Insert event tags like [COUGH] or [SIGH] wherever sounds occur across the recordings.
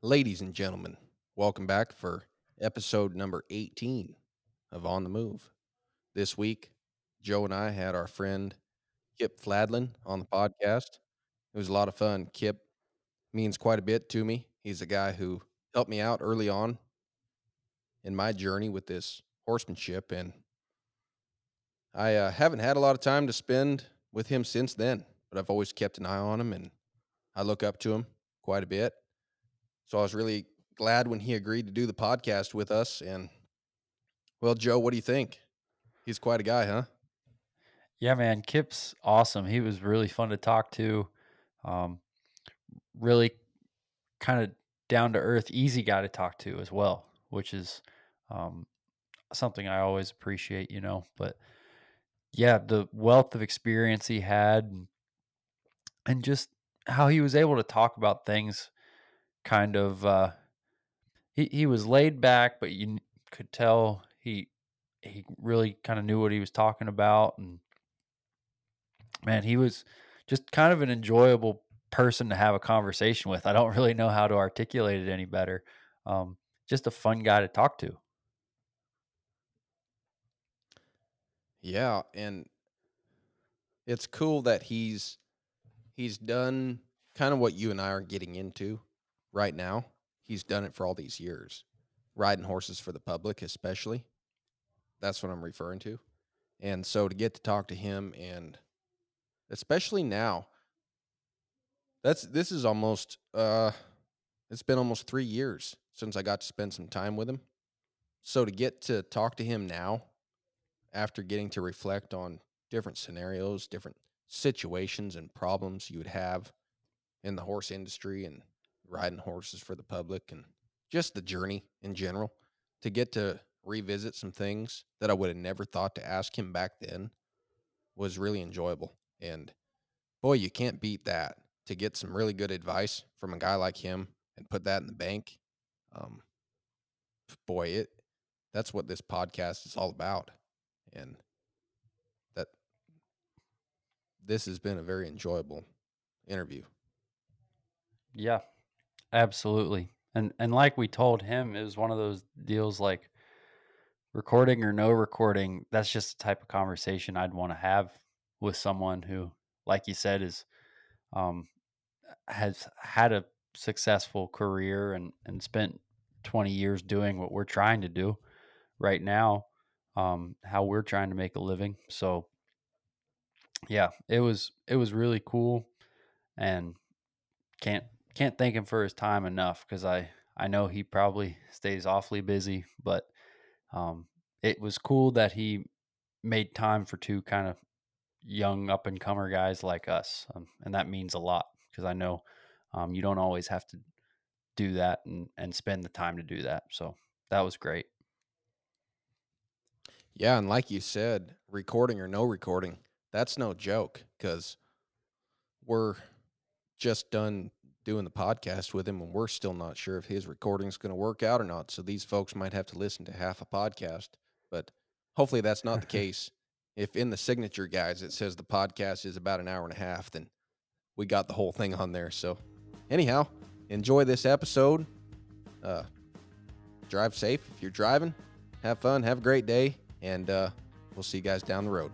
Ladies and gentlemen, welcome back for episode number 18 of On the Move. This week, Joe and I had our friend Kip Fladland on the podcast. It was a lot of fun. Kip means quite a bit to me. He's a guy who helped me out early on in my journey with this horsemanship, and I uh, haven't had a lot of time to spend with him since then, but I've always kept an eye on him and I look up to him quite a bit. So I was really glad when he agreed to do the podcast with us. And well, Joe, what do you think? He's quite a guy, huh? Yeah, man. Kip's awesome. He was really fun to talk to. Um, really kind of down to earth, easy guy to talk to as well, which is um, something I always appreciate, you know. But yeah, the wealth of experience he had and, and just how he was able to talk about things kind of uh, he he was laid back, but you could tell he he really kind of knew what he was talking about and man, he was just kind of an enjoyable person to have a conversation with. I don't [LAUGHS] really know how to articulate it any better. Um, just a fun guy to talk to. Yeah, and it's cool that he's he's done kind of what you and I are getting into right now. He's done it for all these years. Riding horses for the public especially. That's what I'm referring to. And so to get to talk to him and especially now that's this is almost uh it's been almost 3 years since I got to spend some time with him. So to get to talk to him now after getting to reflect on different scenarios, different situations and problems you would have in the horse industry and riding horses for the public and just the journey in general to get to revisit some things that I would have never thought to ask him back then was really enjoyable. And boy, you can't beat that to get some really good advice from a guy like him and put that in the bank. Um, boy, it that's what this podcast is all about. And that this has been a very enjoyable interview. Yeah, absolutely. And and like we told him, it was one of those deals like recording or no recording. That's just the type of conversation I'd want to have with someone who, like you said, is um, has had a successful career and and spent 20 years doing what we're trying to do right now um, how we're trying to make a living so yeah it was it was really cool and can't can't thank him for his time enough because i i know he probably stays awfully busy but um, it was cool that he made time for two kind of young up and comer guys like us, um, and that means a lot because I know um, you don't always have to do that and and spend the time to do that. So that was great. Yeah, and like you said, recording or no recording, that's no joke because we're just done doing the podcast with him and we're still not sure if his recording's going to work out or not. So these folks might have to listen to half a podcast, but hopefully that's not the [LAUGHS] case. If in the signature guys it says the podcast is about an hour and a half, then we got the whole thing on there. So anyhow, enjoy this episode. Uh, drive safe if you're driving. Have fun. Have a great day. And uh, we'll see you guys down the road.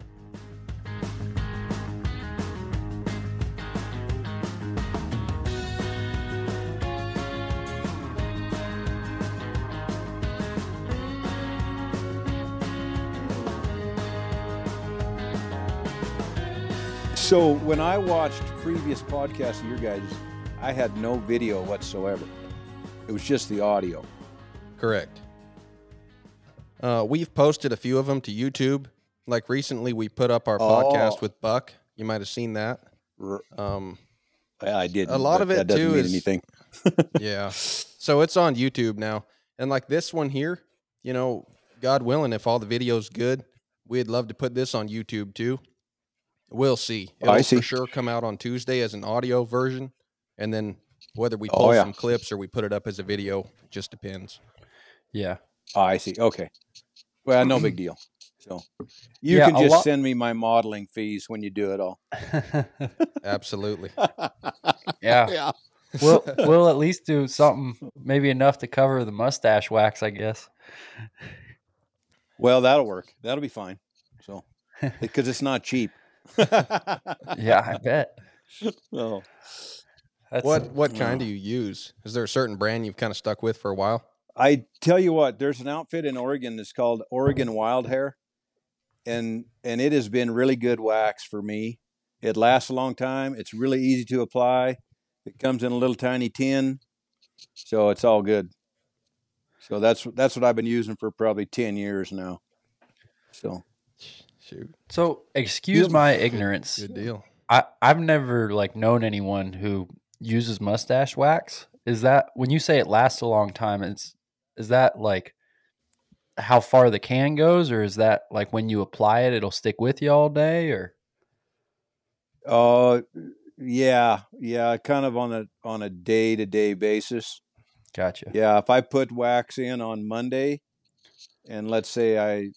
So when I watched previous podcasts of your guys, I had no video whatsoever. It was just the audio. Correct. Uh, we've posted a few of them to YouTube. Like recently, we put up our podcast Oh. with Buck. You might have seen that. Um, I did. A lot of it, too, is- anything. [LAUGHS] yeah. [LAUGHS] So it's on YouTube now. And like this one here, you know, God willing, if all the video's good, we'd love to put this on YouTube too. We'll see. Oh, I It'll see. for sure come out on Tuesday as an audio version. And then whether we Oh, post yeah. some clips or we put it up as a video, just depends. Yeah. Oh, I see. Okay. Well, no big [CLEARS THROAT] deal. So you Yeah, can just lot- send me my modeling fees when you do it all. [LAUGHS] Absolutely. [LAUGHS] yeah. yeah. we'll [LAUGHS] we'll at least do something maybe enough to cover the mustache wax, I guess. Well, that'll work. That'll be fine. So, because it's not cheap. [LAUGHS] Yeah, I bet. Oh. That's what what kind no. do you use? Is there a certain brand you've kind of stuck with for a while? I tell you what, there's an outfit in Oregon that's called Oregon Wild Hair, and and it has been really good wax for me. It lasts a long time. It's really easy to apply. It comes in a little tiny tin, so it's all good. So that's that's what I've been using for probably ten years now. So Shoot, So, excuse my ignorance. good deal. I I've never like known anyone who uses mustache wax. Is that when you say it lasts a long time? It's is that like how far the can goes, or is that like when you apply it, it'll stick with you all day? Or Uh yeah, yeah, kind of on a on a day to day basis. gotcha. Yeah, if I put wax in on Monday and let's say I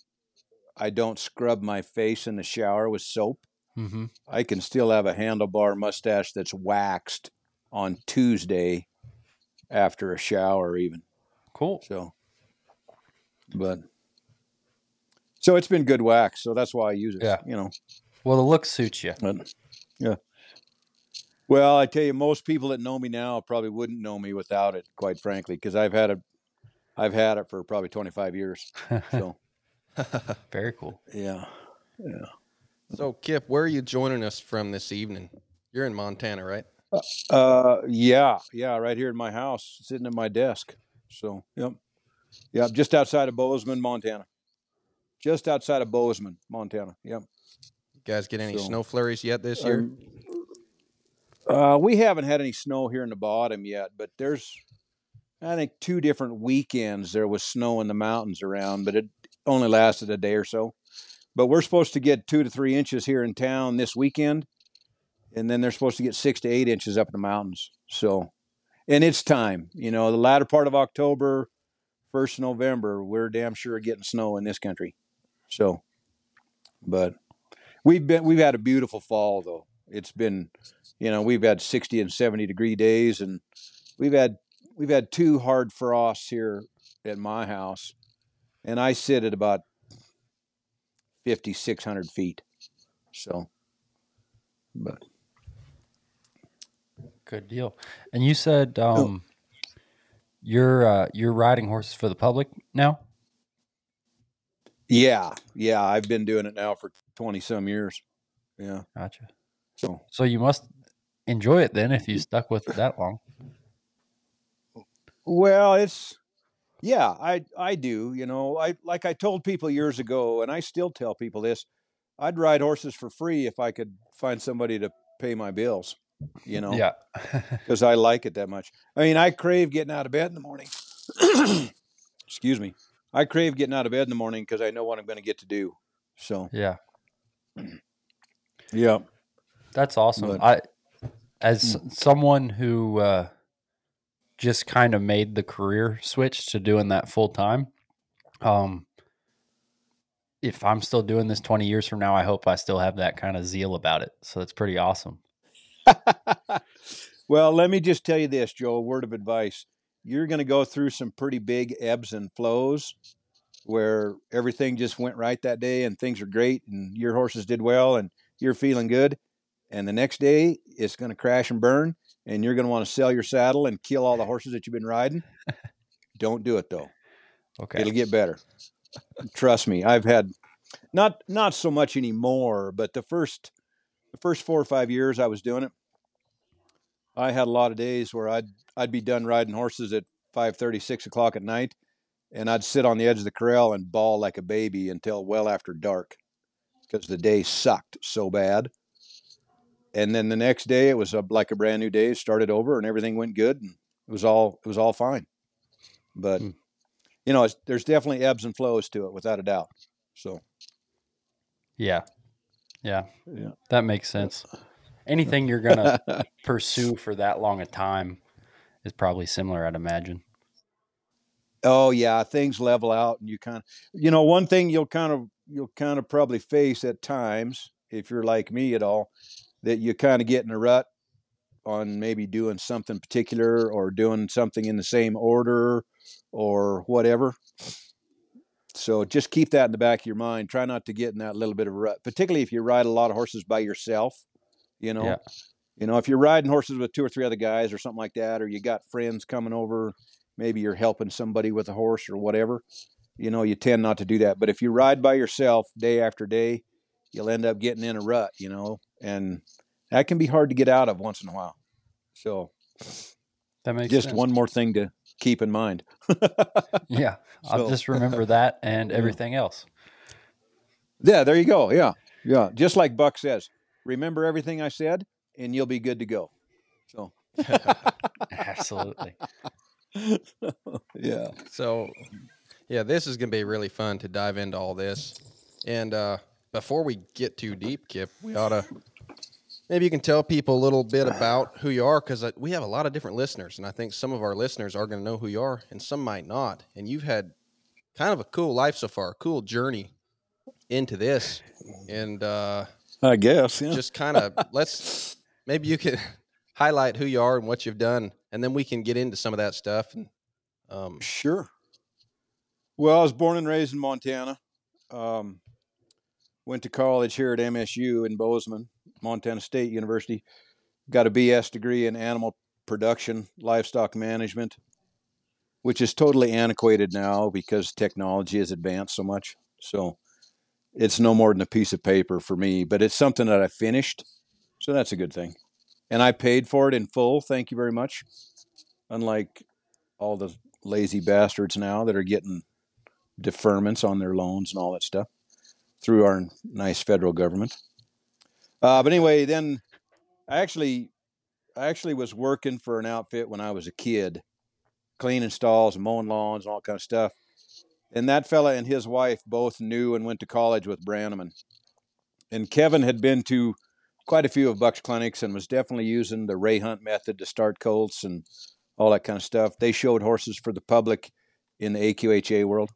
I don't scrub my face in the shower with soap, Mm-hmm. I can still have a handlebar mustache that's waxed on Tuesday after a shower even. Cool. So but so it's been good wax, so that's why I use it. Yeah. You know. Well, the look suits you. But, yeah. Well, I tell you, most people that know me now probably wouldn't know me without it, quite frankly, because I've had it, I've had it for probably 25 years. [LAUGHS] So, [LAUGHS] Very cool. yeah, yeah. so Kip, where are you joining us from this evening? You're in Montana, right? Uh, yeah, yeah, right here in my house, sitting at my desk. So, yep, yep, just outside of Bozeman, Montana. Just outside of Bozeman, Montana. Yep. You guys get any So, snow flurries yet this year? Uh, we haven't had any snow here in the bottom yet, but there's, I think, two different weekends there was snow in the mountains around, but it only lasted a day or so. But we're supposed to get two to three inches here in town this weekend, and then they're supposed to get six to eight inches up in the mountains. So, and it's time, you know, the latter part of October, first November, we're damn sure getting snow in this country. So, but we've been we've had a beautiful fall though. It's been, you know, we've had 60 and 70 degree days and we've had we've had two hard frosts here at my house and I sit at about 5600 feet. So but Good deal. And you said um, you're uh, you're riding horses for the public now. yeah, yeah, I've been doing it now for 20 some years. Yeah. Gotcha. So So you must enjoy it then if you stuck with it that long. Well, it's yeah, I I do. You know, I like I told people years ago, and I still tell people this. I'd ride horses for free if I could find somebody to pay my bills. You know, Yeah. because I like it that much. I mean, I crave getting out of bed in the morning. [CLEARS THROAT] Excuse me. I crave getting out of bed in the morning because I know what I'm going to get to do. So yeah. [CLEARS THROAT] yeah, That's awesome. But- I, as someone who uh, just kind of made the career switch to doing that full time, um, if I'm still doing this 20 years from now, I hope I still have that kind of zeal about it. So it's pretty awesome. [LAUGHS] well, let me just tell you this, Joe. A word of advice: you're going to go through some pretty big ebbs and flows, where everything just went right that day and things are great, and your horses did well, and you're feeling good. And the next day, it's going to crash and burn, and you're going to want to sell your saddle and kill all the horses that you've been riding. [LAUGHS] Don't do it though. Okay. It'll get better. Trust me. I've had not not so much anymore, but the first the first four or five years I was doing it, I had a lot of days where I'd I'd be done riding horses at 5:30, 6 o'clock at night, and I'd sit on the edge of the corral and bawl like a baby until well after dark, because the day sucked so bad. And then the next day it was a, like a brand new day. Started over and everything went good, and it was all it was all fine. But Hmm. you know, it's, there's definitely ebbs and flows to it, without a doubt. So Yeah. Yeah. Yeah. That makes sense. Anything you're going [LAUGHS] to pursue for that long a time is probably similar, I'd imagine. Oh yeah, things level out, and you kind of, you know, one thing you'll kind of you'll kind of probably face at times if you're like me at all, that you kind of get in a rut on maybe doing something particular or doing something in the same order or whatever. So just keep that in the back of your mind. Try not to get in that little bit of a rut, particularly if you ride a lot of horses by yourself. You know, Yeah. you know, if you're riding horses with two or three other guys or something like that, or you got friends coming over, maybe you're helping somebody with a horse or whatever. You know, you tend not to do that. But if you ride by yourself day after day, you'll end up getting in a rut. You know, and that can be hard to get out of once in a while. So That makes just sense. one more thing to keep in mind. [LAUGHS] Yeah. I'll So- just remember that and Yeah. everything else. Yeah, there you go. Yeah. Yeah. Just like Buck says, remember everything I said and you'll be good to go. So, [LAUGHS] Absolutely. [LAUGHS] yeah. So, yeah, this is going to be really fun to dive into all this. And uh, before we get too deep, Kip, we ought to maybe you can tell people a little bit about who you are because we have a lot of different listeners. And I think some of our listeners are going to know who you are and some might not. And you've had kind of a cool life so far, a cool journey into this. And uh, I guess. Yeah. just kind of let's maybe you could highlight who you are and what you've done. And then we can get into some of that stuff. And um, Sure. Well, I was born and raised in Montana. Um, went to college here at MSU in Bozeman, Montana State University. Got a BS degree in animal production, livestock management, which is totally antiquated now because technology has advanced so much. So it's no more than a piece of paper for me, but it's something that I finished. So that's a good thing. And I paid for it in full. Thank you very much. Unlike all the lazy bastards now that are getting deferments on their loans and all that stuff through our nice federal government. Uh, but anyway, then I actually, I actually was working for an outfit when I was a kid, cleaning stalls and mowing lawns and all kind of stuff. And that fella and his wife both knew and went to college with Brannaman. And Kevin had been to quite a few of Buck's clinics and was definitely using the Ray Hunt method to start colts and all that kind of stuff. They showed horses for the public in the AQHA world.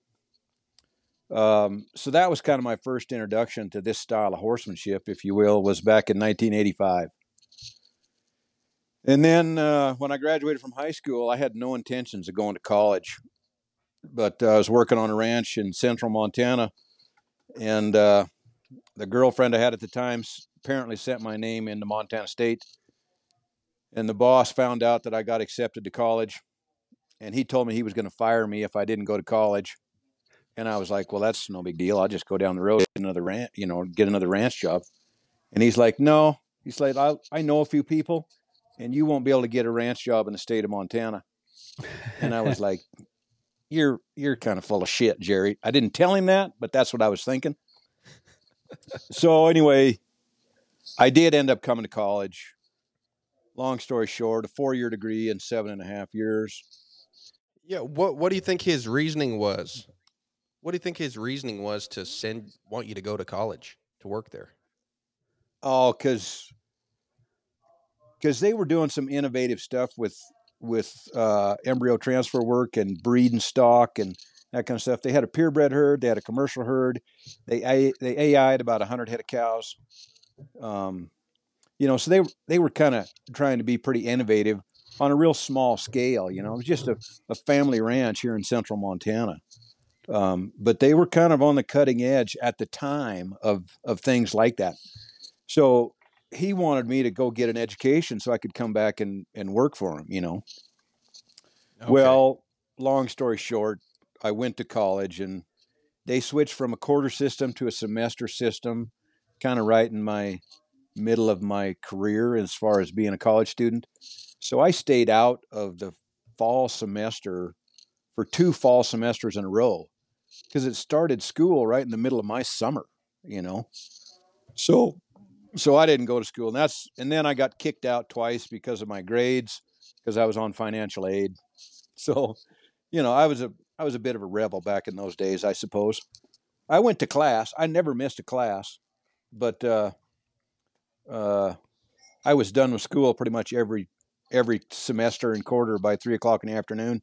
Um, so that was kind of my first introduction to this style of horsemanship, if you will, was back in 1985. And then uh, when I graduated from high school, I had no intentions of going to college, but uh, I was working on a ranch in central Montana, and uh, the girlfriend I had at the time apparently sent my name into Montana State, and the boss found out that I got accepted to college, and he told me he was going to fire me if I didn't go to college. And I was like, well, that's no big deal. I'll just go down the road, get another ranch, you know, get another ranch job. And he's like, no. He's like, I, I know a few people, and you won't be able to get a ranch job in the state of Montana. And I was [LAUGHS] like, you're you're kind of full of shit, Jerry. I didn't tell him that, but that's what I was thinking. so anyway, I did end up coming to college. Long story short, a four year degree in seven and a half years. yeah, what what do you think his reasoning was? What do you think his reasoning was to send want you to go to college to work there? Oh, because because they were doing some innovative stuff with with uh, embryo transfer work and breeding stock and that kind of stuff. They had a purebred herd. They had a commercial herd. They they AI'd about hundred head of cows. Um, you know, so they they were kind of trying to be pretty innovative on a real small scale. You know, it was just a, a family ranch here in central Montana. Um, but they were kind of on the cutting edge at the time of of things like that. So he wanted me to go get an education so I could come back and, and work for him, you know. Okay. Well, long story short, I went to college and they switched from a quarter system to a semester system, kind of right in my middle of my career as far as being a college student. So I stayed out of the fall semester for two fall semesters in a row because it started school right in the middle of my summer, you know. So so I didn't go to school and that's and then I got kicked out twice because of my grades because I was on financial aid. So, you know, I was a I was a bit of a rebel back in those days, I suppose. I went to class. I never missed a class, but uh, uh, I was done with school pretty much every every semester and quarter by three o'clock in the afternoon,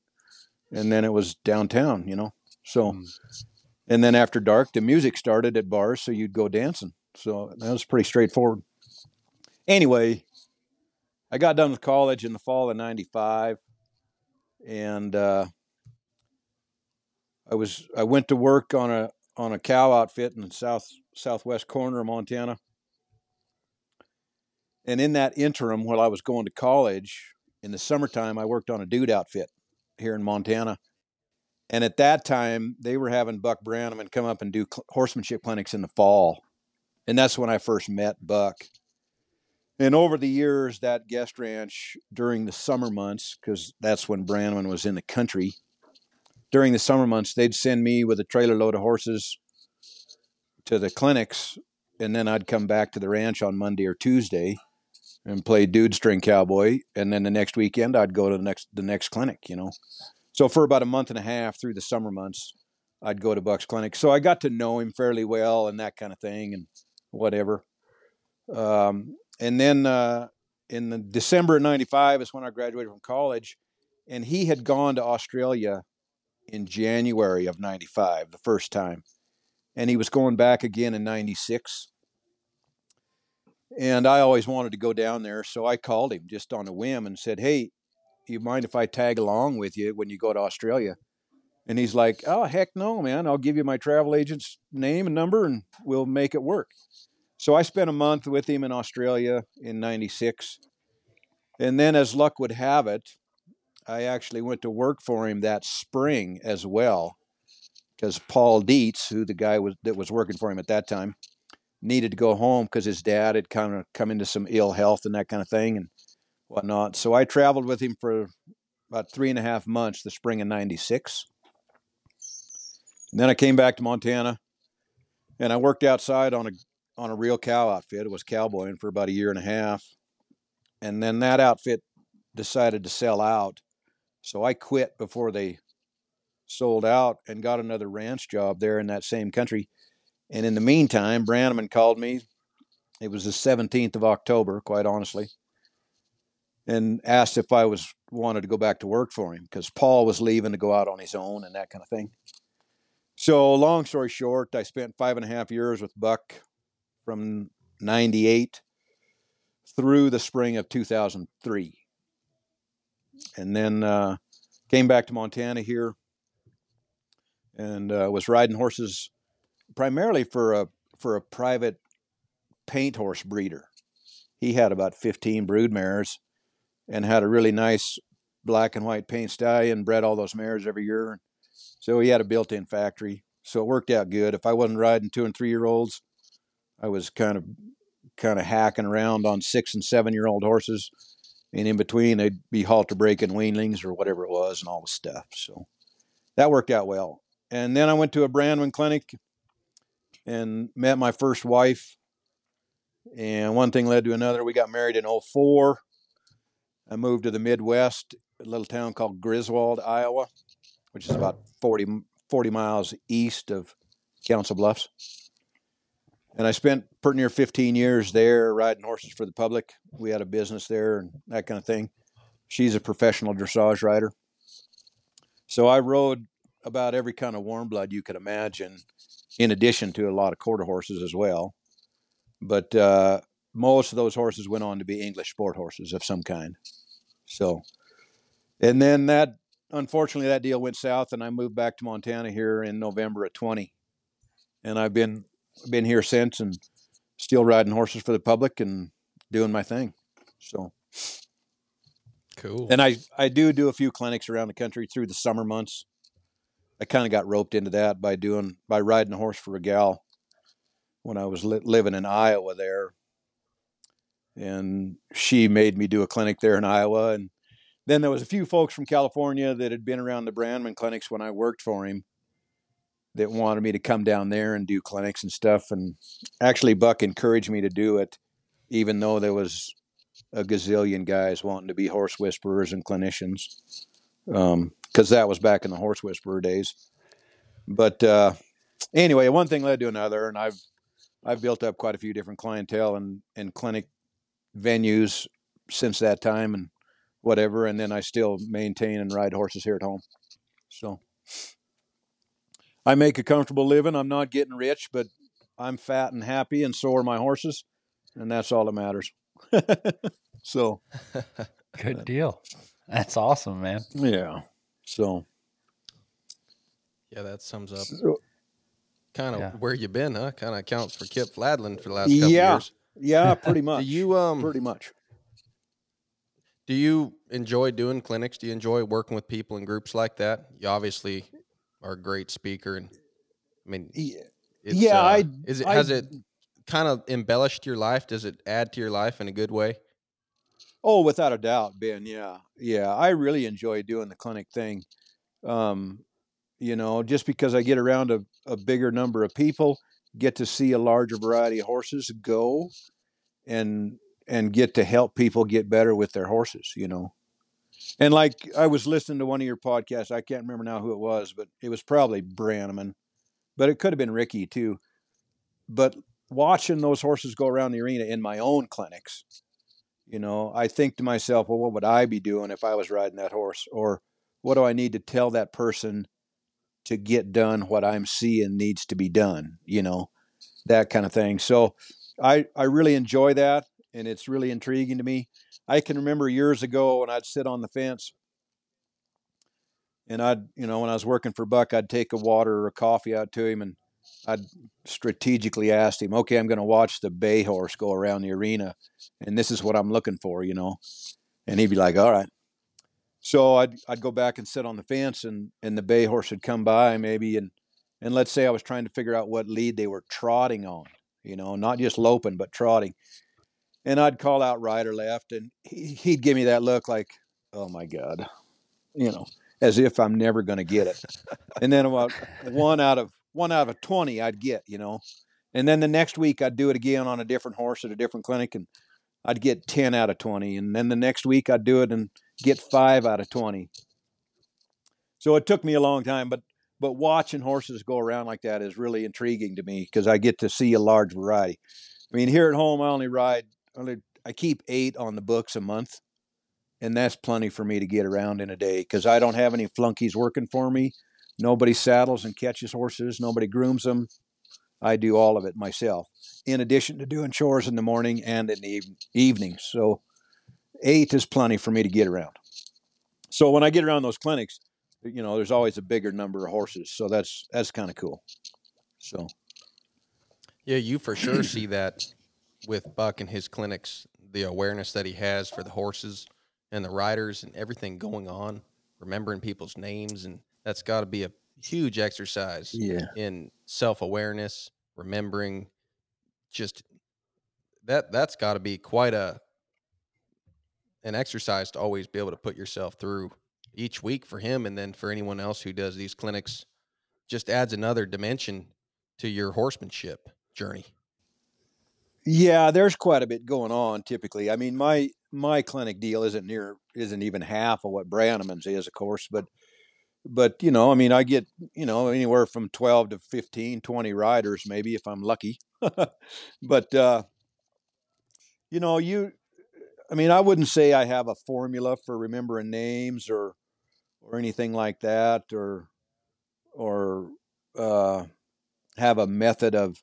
and then it was downtown. You know, so Mm. and then after dark, the music started at bars, so you'd go dancing. So that was pretty straightforward. Anyway, I got done with college in the fall of '95, and uh, I was I went to work on a on a cow outfit in the south southwest corner of Montana. And in that interim, while I was going to college in the summertime, I worked on a dude outfit here in Montana. And at that time, they were having Buck Brannaman come up and do cl- horsemanship clinics in the fall. And that's when I first met Buck. And over the years, that guest ranch during the summer months, because that's when Brannaman was in the country, during the summer months, they'd send me with a trailer load of horses to the clinics. And then I'd come back to the ranch on Monday or Tuesday and play dude string cowboy. And then the next weekend, I'd go to the next, the next clinic, you know. So for about a month and a half through the summer months, I'd go to Buck's clinic. So I got to know him fairly well and that kind of thing and whatever. Um, and then uh, in the December of 95 is when I graduated from college. And he had gone to Australia in January of 95, the first time. And he was going back again in 96. And I always wanted to go down there. So I called him just on a whim and said, Hey, you mind if I tag along with you when you go to Australia? And he's like, Oh, heck no, man. I'll give you my travel agent's name and number and we'll make it work. So I spent a month with him in Australia in 96. And then, as luck would have it, I actually went to work for him that spring as well, because Paul Dietz, who the guy was that was working for him at that time, needed to go home because his dad had kind of come into some ill health and that kind of thing and whatnot. So I traveled with him for about three and a half months, the spring of '96. And then I came back to Montana, and I worked outside on a on a real cow outfit. It was cowboying for about a year and a half, and then that outfit decided to sell out. So I quit before they sold out and got another ranch job there in that same country. And in the meantime, Brannaman called me. It was the 17th of October, quite honestly, and asked if I was wanted to go back to work for him because Paul was leaving to go out on his own and that kind of thing. So, long story short, I spent five and a half years with Buck from 98 through the spring of 2003. And then uh, came back to Montana here and uh, was riding horses primarily for a for a private paint horse breeder. He had about 15 brood mares and had a really nice black and white paint stallion, bred all those mares every year. So he had a built-in factory. So it worked out good. If I wasn't riding two and three year olds, I was kind of kind of hacking around on six and seven year old horses. And in between they'd be halter breaking weanlings or whatever it was and all the stuff. So that worked out well. And then I went to a Brannaman clinic and met my first wife. And one thing led to another. We got married in 04. I moved to the Midwest, a little town called Griswold, Iowa, which is about 40, 40 miles east of Council Bluffs. And I spent pretty near 15 years there riding horses for the public. We had a business there and that kind of thing. She's a professional dressage rider. So I rode about every kind of warm blood you could imagine, in addition to a lot of quarter horses as well. But uh, most of those horses went on to be English sport horses of some kind. So, and then that, unfortunately, that deal went south, and I moved back to Montana here in November of 20. And I've been been here since, and still riding horses for the public and doing my thing. So, Cool. and I I do do a few clinics around the country through the summer months. I kind of got roped into that by doing by riding a horse for a gal when I was li- living in Iowa there, and she made me do a clinic there in Iowa. And then there was a few folks from California that had been around the Brannaman clinics when I worked for him that wanted me to come down there and do clinics and stuff. And actually, Buck encouraged me to do it, even though there was a gazillion guys wanting to be horse whisperers and clinicians, because that was back in the horse whisperer days. But uh, anyway, one thing led to another, and I've I've built up quite a few different clientele and and clinic venues since that time, and whatever. And then I still maintain and ride horses here at home. So I make a comfortable living. I'm not getting rich, but I'm fat and happy, and so are my horses, and that's all that matters. [LAUGHS] So Good deal. That's awesome, man. yeah. So, Yeah, that sums up so kind of Yeah. where you've been, huh? Kind of accounts for Kip Fladland for the last couple Yeah. years. Yeah, [LAUGHS] pretty much. Do you um pretty much. do you enjoy doing clinics? Do you enjoy working with people in groups like that? You obviously are a great speaker, and I mean, Yeah, it's, Yeah, uh, I- is it I- has it kind of embellished your life? Does it add to your life in a good way? Oh, without a doubt, Ben. Yeah, yeah. I really enjoy doing the clinic thing. Um, you know, just because I get around a, a bigger number of people, get to see a larger variety of horses go, and and get to help people get better with their horses. You know, and like I was listening to one of your podcasts. I can't remember now who it was, but it was probably Brannaman, but it could have been Ricky too. But watching those horses go around the arena in my own clinics, you know, I think to myself, well, what would I be doing if I was riding that horse? Or what do I need to tell that person to get done what I'm seeing needs to be done, you know, that kind of thing. So I, I really enjoy that and it's really intriguing to me. I can remember years ago when I'd sit on the fence and I'd, you know, when I was working for Buck, I'd take a water or a coffee out to him and I'd strategically ask him, okay, I'm going to watch the bay horse go around the arena and this is what I'm looking for, you know. And he'd be like, "All right." So I'd I'd go back and sit on the fence, and and the bay horse would come by maybe, and and let's say I was trying to figure out what lead they were trotting on, you know, not just loping but trotting. And I'd call out right or left, and he, he'd give me that look like, "Oh my God," you know, as if I'm never going to get it. and then about one out of one out of twenty, I'd get, you know. And then the next week, I'd do it again on a different horse at a different clinic, and I'd get 10 out of 20. And then the next week I'd do it and get five out of 20. So it took me a long time, but but watching horses go around like that is really intriguing to me because I get to see a large variety. I mean, here at home, I only ride, only, I keep eight on the books a month, and that's plenty for me to get around in a day because I don't have any flunkies working for me. Nobody saddles and catches horses, nobody grooms them. I do all of it myself in addition to doing chores in the morning and in the evening. So eight is plenty for me to get around. So when I get around those clinics, you know, there's always a bigger number of horses. So that's that's kind of cool. So Yeah, you for sure see that with Buck and his clinics, the awareness that he has for the horses and the riders and everything going on, remembering people's names, and that's got to be a huge exercise yeah, in self awareness, remembering just that that's got to be quite a an exercise to always be able to put yourself through each week for him and then for anyone else who does these clinics just adds another dimension to your horsemanship journey. yeah, there's quite a bit going on. Typically, I mean, my my clinic deal isn't near isn't even half of what Brannaman's is, of course, but but you know, I mean, I get you know anywhere from 12 to 15, 20 riders maybe if I'm lucky. [LAUGHS] but uh you know, you I mean, I wouldn't say I have a formula for remembering names or or anything like that or or uh have a method of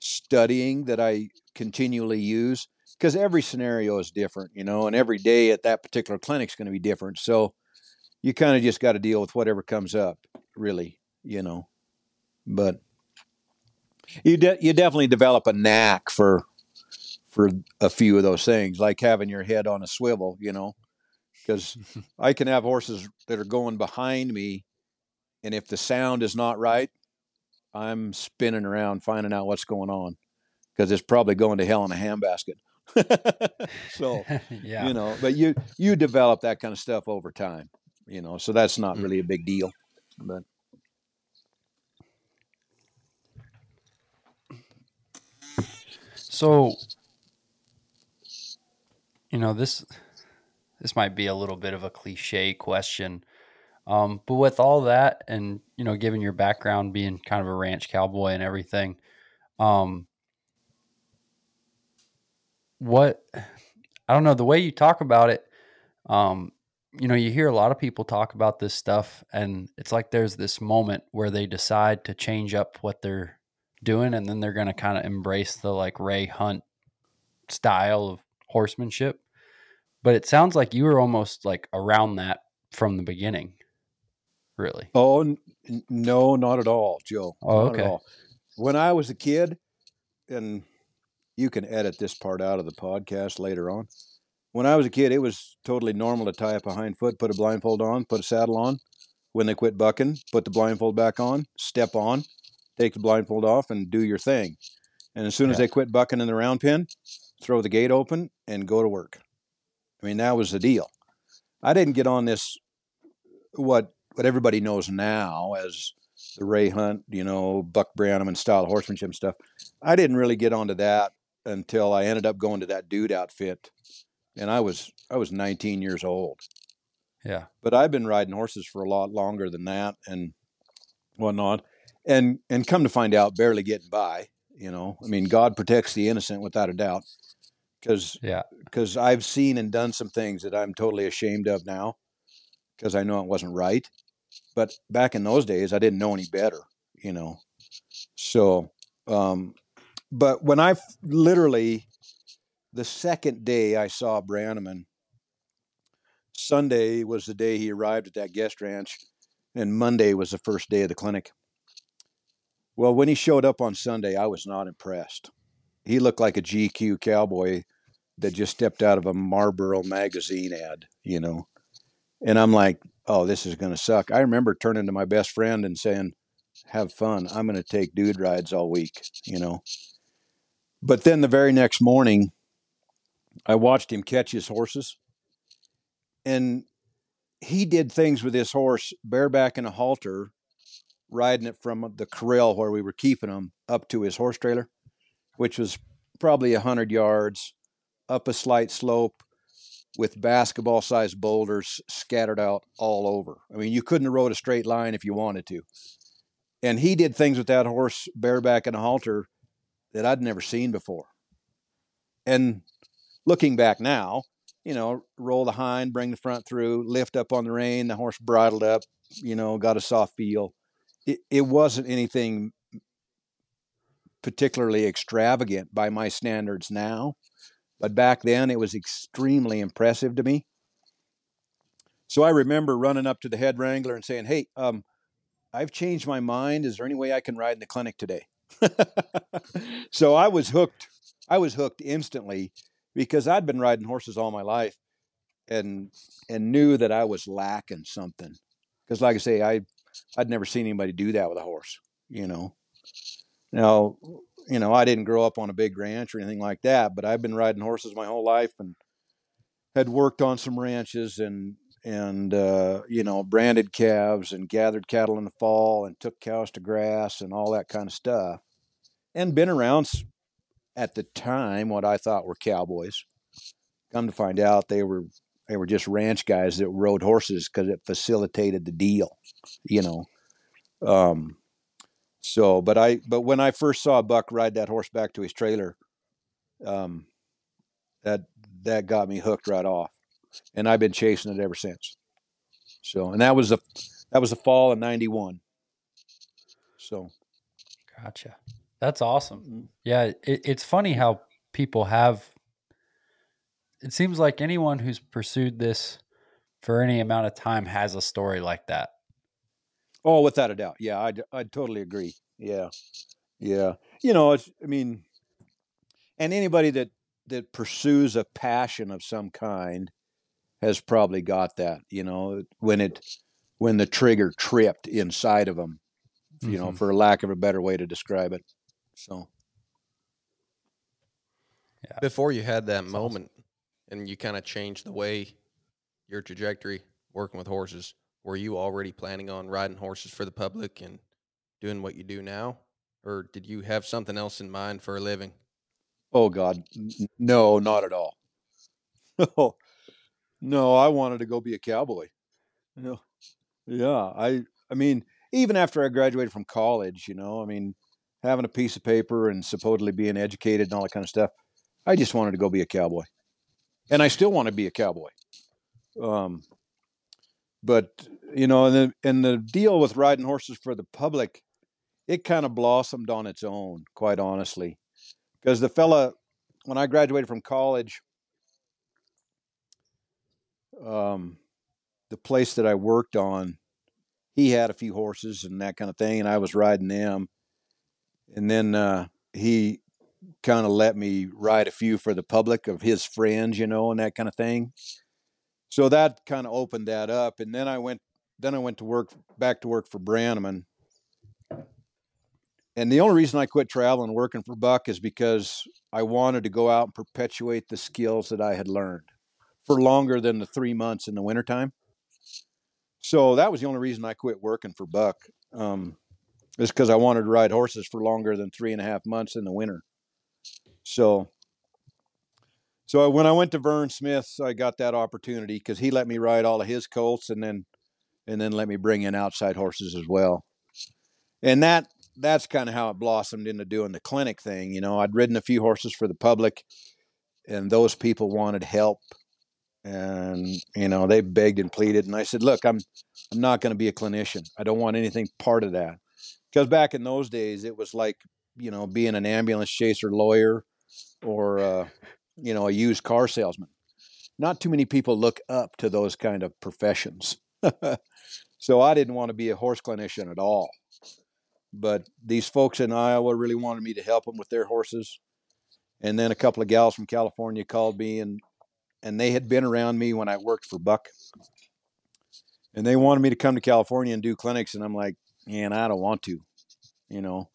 studying that I continually use because every scenario is different, you know, and every day at that particular clinic is going to be different. So you kind of just got to deal with whatever comes up, really, you know. But you de- you definitely develop a knack for for a few of those things, like having your head on a swivel, you know, because [LAUGHS] I can have horses that are going behind me, and if the sound is not right, I'm spinning around finding out what's going on because it's probably going to hell in a handbasket. [LAUGHS] so [LAUGHS] yeah. you know, but you you develop that kind of stuff over time, you know, so that's not Mm. really a big deal. But So, you know this this might be a little bit of a cliche question, um, but with all that, and you know, given your background being kind of a ranch cowboy and everything, um, what I don't know the way you talk about it. Um, you know, you hear a lot of people talk about this stuff, and it's like there's this moment where they decide to change up what they're doing, and then they're going to kind of embrace the like Ray Hunt style of horsemanship. but it sounds like you were almost like around that from the beginning. Really? Oh n- no, not at all, Joe. Oh, not okay. at all. When I was a kid, and you can edit this part out of the podcast later on. When I was a kid, it was totally normal to tie up a hind foot, put a blindfold on, put a saddle on. When they quit bucking, put the blindfold back on, step on, take the blindfold off, and do your thing. And as soon as they quit bucking in the round pen, throw the gate open and go to work. I mean, that was the deal. I didn't get on this what what everybody knows now as the Ray Hunt, you know, Buck Brannaman style horsemanship stuff. I didn't really get onto that until I ended up going to that dude outfit, and I was I was 19 years old. Yeah. But I've been riding horses for a lot longer than that, and whatnot, and and come to find out, barely getting by. You know, I mean, God protects the innocent without a doubt, because Yeah. because I've seen and done some things that I'm totally ashamed of now, because I know it wasn't right. But back in those days, I didn't know any better. You know, so um, but when I literally the second day I saw Brannaman, Sunday was the day he arrived at that guest ranch, and Monday was the first day of the clinic. Well, when he showed up on Sunday, I was not impressed. He looked like a GQ cowboy that just stepped out of a Marlboro magazine ad, you know. And I'm like, oh, this is going to suck. I remember turning to my best friend and saying, have fun. I'm going to take dude rides all week, you know. But then the very next morning, I watched him catch his horses. And he did things with his horse bareback in a halter, riding it from the corral where we were keeping him up to his horse trailer, which was probably a hundred yards up a slight slope with basketball sized boulders scattered out all over. I mean, you couldn't have rode a straight line if you wanted to. And he did things with that horse bareback in a halter that I'd never seen before. And looking back now, you know, roll the hind, bring the front through, lift up on the rein, the horse bridled up, you know, got a soft feel. It, it wasn't anything particularly extravagant by my standards now, but back then it was extremely impressive to me. So I remember running up to the head wrangler and saying, Hey, um, I've changed my mind. Is there any way I can ride in the clinic today? [LAUGHS] so I was hooked. I was hooked instantly because I'd been riding horses all my life and and knew that I was lacking something. Because like I say, I I'd never seen anybody do that with a horse, you know. Now, you know, I didn't grow up on a big ranch or anything like that, but I've been riding horses my whole life and had worked on some ranches and and uh, you know branded calves and gathered cattle in the fall and took cows to grass and all that kind of stuff and been around at the time what i thought were cowboys come to find out they were they were just ranch guys that rode horses because it facilitated the deal you know um so but i but when i first saw buck ride that horse back to his trailer um that that got me hooked right off and I've been chasing it ever since. So, and that was the that was the fall of '91. So, Gotcha. That's awesome. mm, Yeah, it, it's funny how people have. It seems like anyone who's pursued this for any amount of time has a story like that. oh, without a doubt, yeah, I I totally agree. Yeah, yeah. You know, it's I mean, and anybody that that pursues a passion of some kind has probably got that. You know, when it when the trigger tripped inside of them. You know, Mhm. for lack of a better way to describe it. So. Yeah. Before you had that That's moment and you kind of changed the way your trajectory working with horses, were you already planning on riding horses for the public and doing what you do now? Or did you have something else in mind for a living? Oh God, no, not at all. No, [LAUGHS] no, I wanted to go be a cowboy. No, yeah, I, I mean, even after I graduated from college, you know, I mean, having a piece of paper and supposedly being educated and all that kind of stuff, I just wanted to go be a cowboy, and I still want to be a cowboy. Um, but you know, and the and the deal with riding horses for the public, it kind of blossomed on its own, quite honestly, because the fella when I graduated from college, um, the place that I worked on, he had a few horses and that kind of thing, and I was riding them. And then uh, he kind of let me ride a few for the public of his friends, you know, and that kind of thing. So that kind of opened that up, and then I went. Then I went to work back to work for Brannaman. And the only reason I quit traveling working for Buck is because I wanted to go out and perpetuate the skills that I had learned for longer than the three months in the wintertime. So that was the only reason I quit working for Buck. Um, is because I wanted to ride horses for longer than three and a half months in the winter. So, so when I went to Vern Smith's, I got that opportunity because he let me ride all of his colts, and then, and then let me bring in outside horses as well. And that that's kind of how it blossomed into doing the clinic thing. You know, I'd ridden a few horses for the public, and those people wanted help, and you know they begged and pleaded, and I said, "Look, I'm I'm not going to be a clinician. I don't want anything part of that." Because back in those days, it was like you know being an ambulance chaser lawyer, or uh, you know a used car salesman. Not too many people look up to those kind of professions. [LAUGHS] so I didn't want to be a horse clinician at all but these folks in Iowa really wanted me to help them with their horses. And then a couple of gals from California called me and and they had been around me when I worked for Buck. And they wanted me to come to California and do clinics and I'm like, "Man, I don't want to." You know.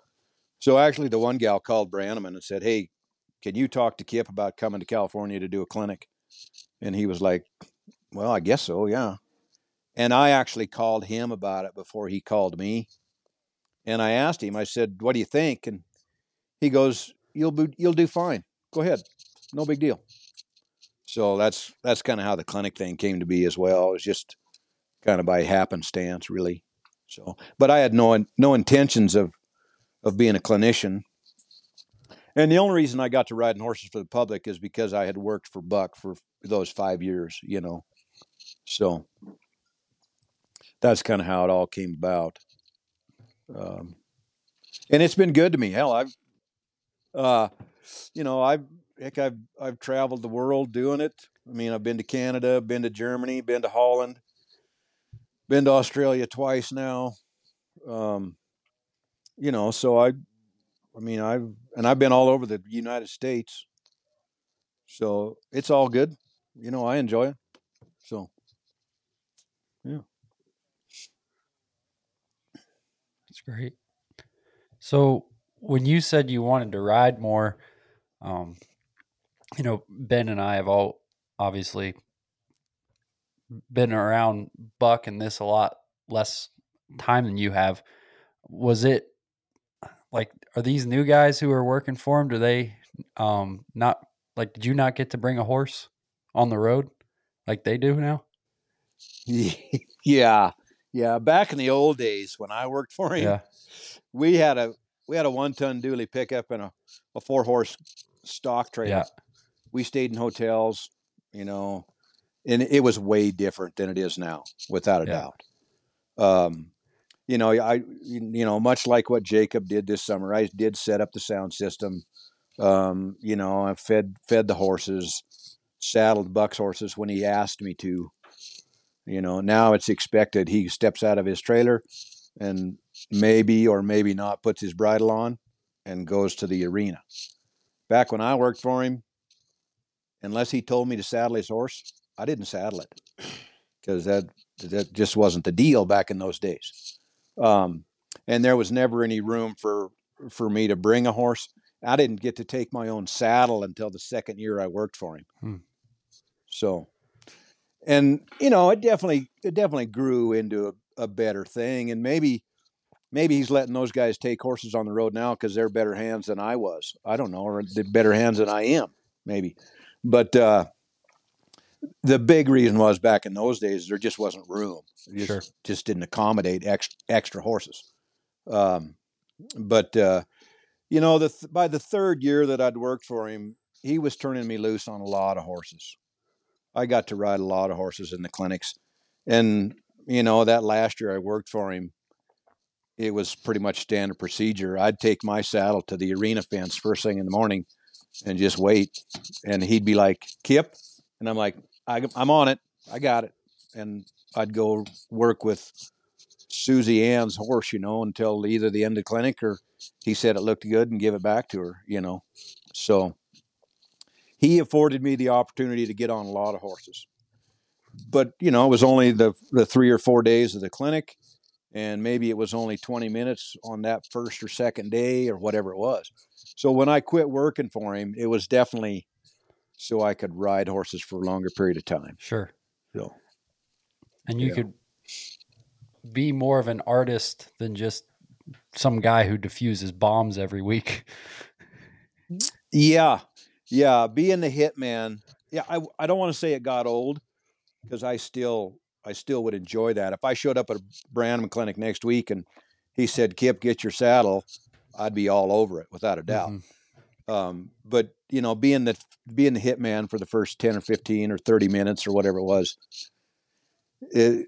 So actually the one gal called Brannaman and said, "Hey, can you talk to Kip about coming to California to do a clinic?" And he was like, "Well, I guess so, yeah." And I actually called him about it before he called me and I asked him, I said, "What do you think?" And he goes, "You'll be, you'll do fine. Go ahead, no big deal." So that's that's kind of how the clinic thing came to be as well. It was just kind of by happenstance, really. So, but I had no no intentions of of being a clinician. And the only reason I got to riding horses for the public is because I had worked for Buck for those five years, you know. So that's kind of how it all came about. Um, and it's been good to me. Hell, I've, uh, you know, I've, heck, I've, I've traveled the world doing it. I mean, I've been to Canada, been to Germany, been to Holland, been to Australia twice now. Um, you know, so I, I mean, I've, and I've been all over the United States. So it's all good. You know, I enjoy it. So, yeah. That's great. So when you said you wanted to ride more, um, you know, Ben and I have all obviously been around Buck and this a lot less time than you have. Was it like are these new guys who are working for him? Do they um not like did you not get to bring a horse on the road like they do now? [LAUGHS] Yeah, yeah. Back in the old days when I worked for him, Yeah. we had a we had a one ton dually pickup and a, a four horse stock trailer. Yeah. We stayed in hotels, you know, and it was way different than it is now, without a Yeah. doubt. Um, you know, I you know, much like what Jacob did this summer, I did set up the sound system. Um, you know, I fed fed the horses, saddled Buck's horses when he asked me to. You know, now it's expected he steps out of his trailer and maybe or maybe not puts his bridle on and goes to the arena. Back when I worked for him, unless he told me to saddle his horse, I didn't saddle it because that that just wasn't the deal back in those days. Um, and there was never any room for for me to bring a horse. I didn't get to take my own saddle until the second year I worked for him. Hmm. So, and you know, it definitely it definitely grew into a, a better thing, and maybe maybe he's letting those guys take horses on the road now because they're better hands than I was. I don't know, or they're better hands than I am, maybe. But uh, the big reason was back in those days there just wasn't room. It just, Sure. just didn't accommodate extra, extra horses. Um, but uh, you know, the th- by the third year that I'd worked for him, he was turning me loose on a lot of horses. I got to ride a lot of horses in the clinics, and you know that last year I worked for him, it was pretty much standard procedure. I'd take my saddle to the arena fence first thing in the morning, and just wait, and he'd be like, "Kip," and I'm like, I, "I'm on it," I got it. And I'd go work with Susie Ann's horse, you know, until either the end of clinic or he said it looked good and give it back to her, you know. So he afforded me the opportunity to get on a lot of horses. But, you know, it was only the the 3 or 4 days of the clinic and maybe it was only 20 minutes on that first or second day or whatever it was. So when I quit working for him, it was definitely so I could ride horses for a longer period of time. Sure. So And you Yeah. could be more of an artist than just some guy who diffuses bombs every week. Yeah, yeah. Being the hitman, yeah. I I don't want to say it got old because I still I still would enjoy that. If I showed up at a Brannaman clinic next week and he said, "Kip, get your saddle," I'd be all over it without a doubt. Mhm. Um, but you know, being the being the hitman for the first ten or fifteen or thirty minutes or whatever it was, it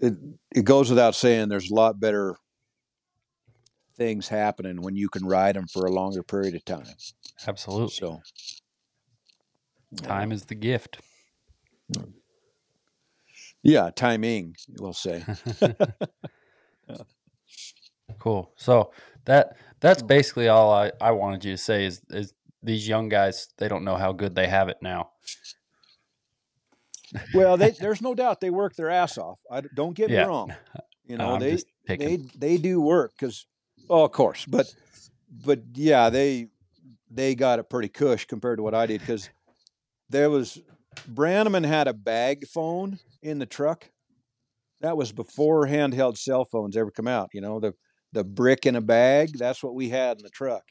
it it goes without saying. There's a lot better things happening when you can ride them for a longer period of time. Absolutely. So Time is the gift. Yeah, timing, we'll say. [LAUGHS] Cool. So that that's mm. basically all I, I wanted you to say is is these young guys they don't know how good they have it now. well, they, [LAUGHS] there's no doubt they work their ass off. I don't get Yeah. me wrong. [LAUGHS] You know, they they they do work because, oh, of course, but but yeah, they they got it pretty cush compared to what I did because there was Brannaman had a bag phone in the truck. That was before handheld cell phones ever come out. You know, the the brick in a bag. That's what we had in the truck.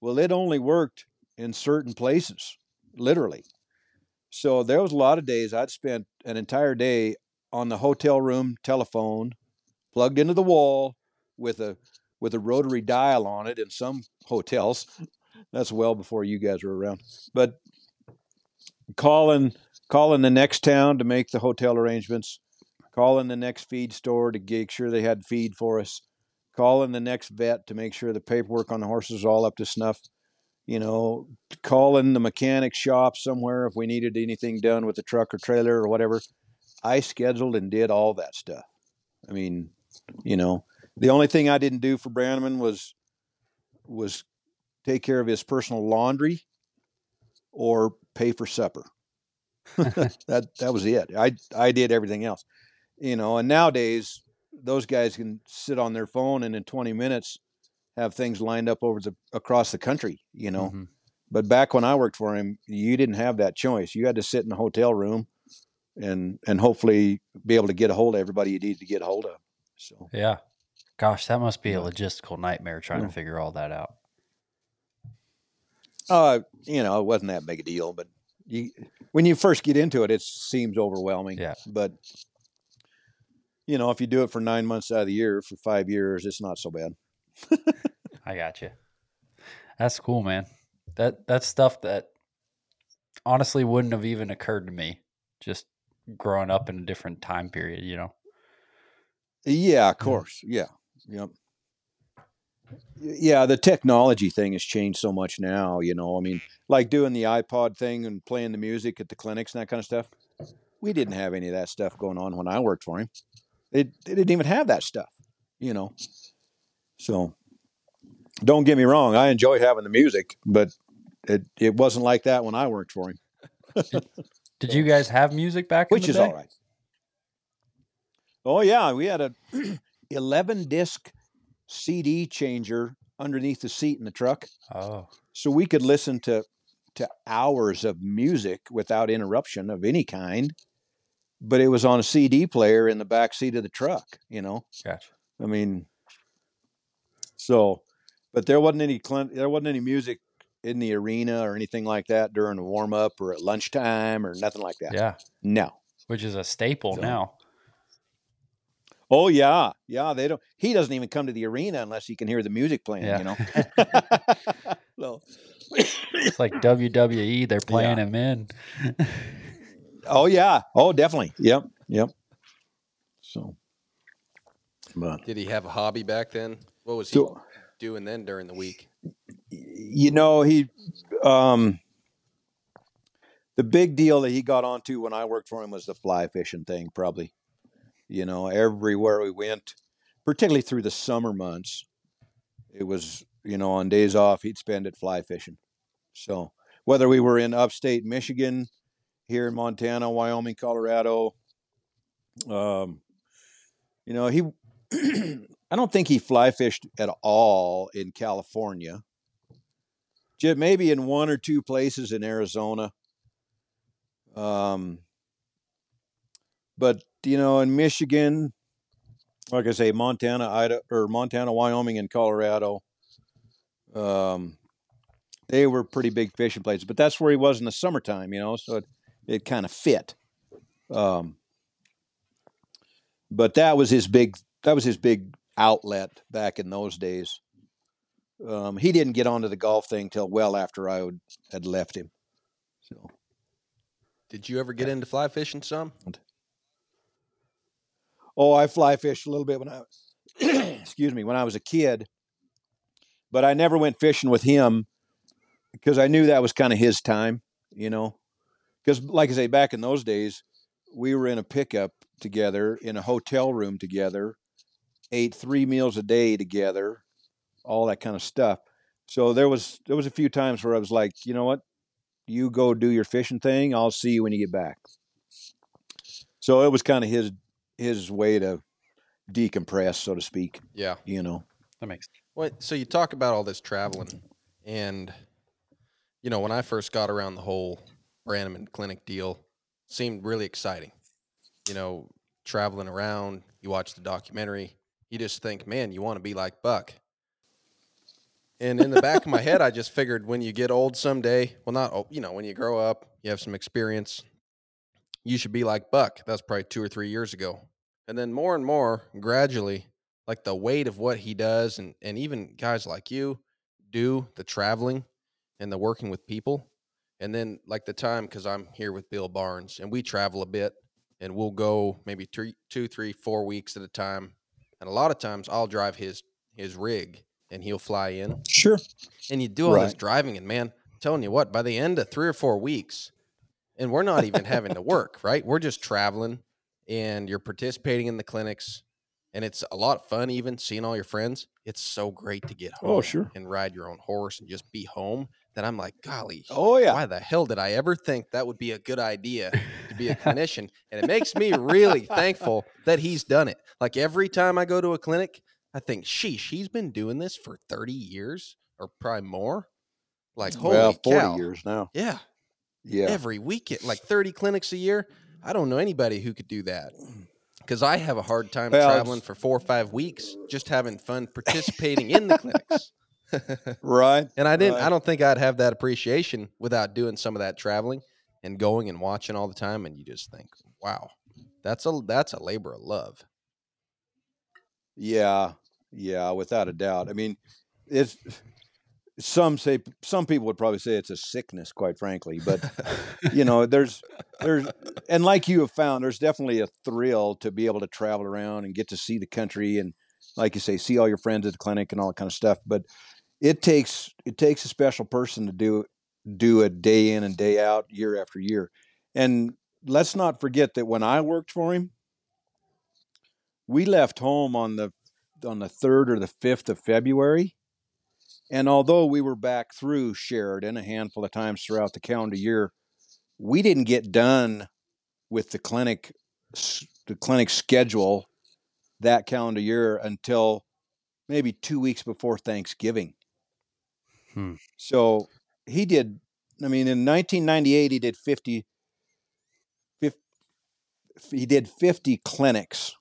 Well, it only worked in certain places, literally. So there was a lot of days I'd spent an entire day on the hotel room telephone, plugged into the wall with a with a rotary dial on it in some hotels. That's well before you guys were around. But calling calling the next town to make the hotel arrangements, calling the next feed store to make sure they had feed for us, calling the next vet to make sure the paperwork on the horses was all up to snuff. You know, calling the mechanic shop somewhere if we needed anything done with the truck or trailer or whatever. I scheduled and did all that stuff. I mean, you know, the only thing I didn't do for Brannaman was was take care of his personal laundry or pay for supper. [LAUGHS] [LAUGHS] that that was it. I I did everything else. You know, and nowadays those guys can sit on their phone and in 20 minutes have things lined up over the across the country, you know. Mhm. But back when I worked for him, you didn't have that choice. You had to sit in a hotel room and and hopefully be able to get a hold of everybody you needed to get a hold of. So Yeah. Gosh, that must be a logistical nightmare trying Yeah. to figure all that out. uh, you know, it wasn't that big a deal, but you when you first get into it, it seems overwhelming. Yeah. But you know, if you do it for nine months out of the year for five years, it's not so bad. [LAUGHS] I got you. That's cool, man. That that's stuff that honestly wouldn't have even occurred to me just growing up in a different time period, you know. Yeah, of mm. course. Yeah. Yep. Yeah, the technology thing has changed so much now, you know. I mean, like doing the iPod thing and playing the music at the clinics and that kind of stuff. We didn't have any of that stuff going on when I worked for him. They, they didn't even have that stuff, you know. So don't get me wrong, I enjoyed having the music, but it, it wasn't like that when I worked for him, [LAUGHS] Did you guys have music back in which the is day? all right. Oh yeah, we had a [CLEARS THROAT] 11 disc CD changer underneath the seat in the truck. Oh, so we could listen to to hours of music without interruption of any kind but it was on a cd player in the back seat of the truck you know gotcha. i mean so but there wasn't any there wasn't any music in the arena or anything like that during the warm up or at lunchtime or nothing like that Yeah, no which is a staple So- now. oh yeah yeah they don't he doesn't even come to the arena unless he can hear the music playing Yeah. you know [LAUGHS] [LAUGHS] so It's like WWE, they're playing him in. [LAUGHS] Oh yeah. Oh, definitely. Yep. Yep. So, but Did he have a hobby back then? What was he so doing then during the week? you know he, um, the big deal that he got onto when I worked for him was the fly fishing thing, probably. You know, everywhere we went, particularly through the summer months, it was, you know, on days off, he'd spend it fly fishing. So whether we were in upstate Michigan, here in Montana, Wyoming, Colorado, um, you know, he, [CLEARS THROAT] I don't think he fly fished at all in California. Maybe in one or two places in Arizona. Um, but you know, in Michigan, like I say, Montana, Idaho, or Montana, Wyoming, and Colorado, um, they were pretty big fishing places. But that's where he was in the summertime, you know, so it, it kind of fit. Um, but that was his big. That was his big outlet back in those days. Um, he didn't get onto the golf thing till well after I would, had left him. So. Did you ever get into fly fishing some? Oh, I fly fished a little bit when I, was [CLEARS THROAT] excuse me, when I was a kid, but I never went fishing with him because I knew that was kind of his time, you know. Because, like I say, back in those days, we were in a pickup together, in a hotel room together, ate three meals a day together, all that kind of stuff. So there was there was a few times where I was like, you know what, you go do your fishing thing. I'll see you when you get back. So it was kind of his his way to decompress, so to speak. Yeah. You know. That makes Well, so you talk about all this traveling, and you know, when I first got around the whole Brannaman Clinic deal, seemed really exciting. You know, traveling around, you watch the documentary, you just think, man, you want to be like Buck. And in the back of my head, I just figured when you get old someday, well, not, you know, when you grow up, you have some experience, you should be like Buck. That's probably two or three years ago. And then more and more, gradually, like the weight of what he does, and, and even guys like you do the traveling and the working with people. And then, like the time, because I'm here with Bill Barnes and we travel a bit and we'll go maybe three, two, three, four weeks at a time. And a lot of times I'll drive his his rig and he'll fly in Sure. and you do all this driving and man I'm telling you what by the end of three or four weeks and we're not even having to work [LAUGHS] right we're just traveling and you're participating in the clinics and it's a lot of fun even seeing all your friends it's so great to get oh, home Oh, sure. and ride your own horse and just be home that i'm like golly Oh yeah. why the hell did i ever think that would be a good idea to be a [LAUGHS] clinician and it makes me really thankful that he's done it like every time i go to a clinic i think sheesh he's been doing this for 30 years or probably more like holy well, forty cow. years now. yeah Yeah. every weekend like 30 clinics a year i don't know anybody who could do that mm. because i have a hard time Well, traveling for four or five weeks just having fun participating in the clinics right. and i didn't i don't think i'd have that appreciation without doing some of that traveling and going and watching all the time and you just think wow that's a that's a labor of love Yeah. Yeah. Without a doubt. I mean, it's some say some people would probably say it's a sickness, quite frankly. But you know, there's there's and like you have found, there's definitely a thrill to be able to travel around and get to see the country and, like you say, see all your friends at the clinic and all that kind of stuff. But it takes it takes a special person to do do it day in and day out, year after year. And let's not forget that when I worked for him, we left home on the on the third or the fifth of February. And although we were back through Sheridan a handful of times throughout the calendar year, we didn't get done with the clinic the clinic schedule that calendar year until maybe two weeks before Thanksgiving. Hmm. So he did. I mean, in 1998, he did 50. 50 he did 50 clinics,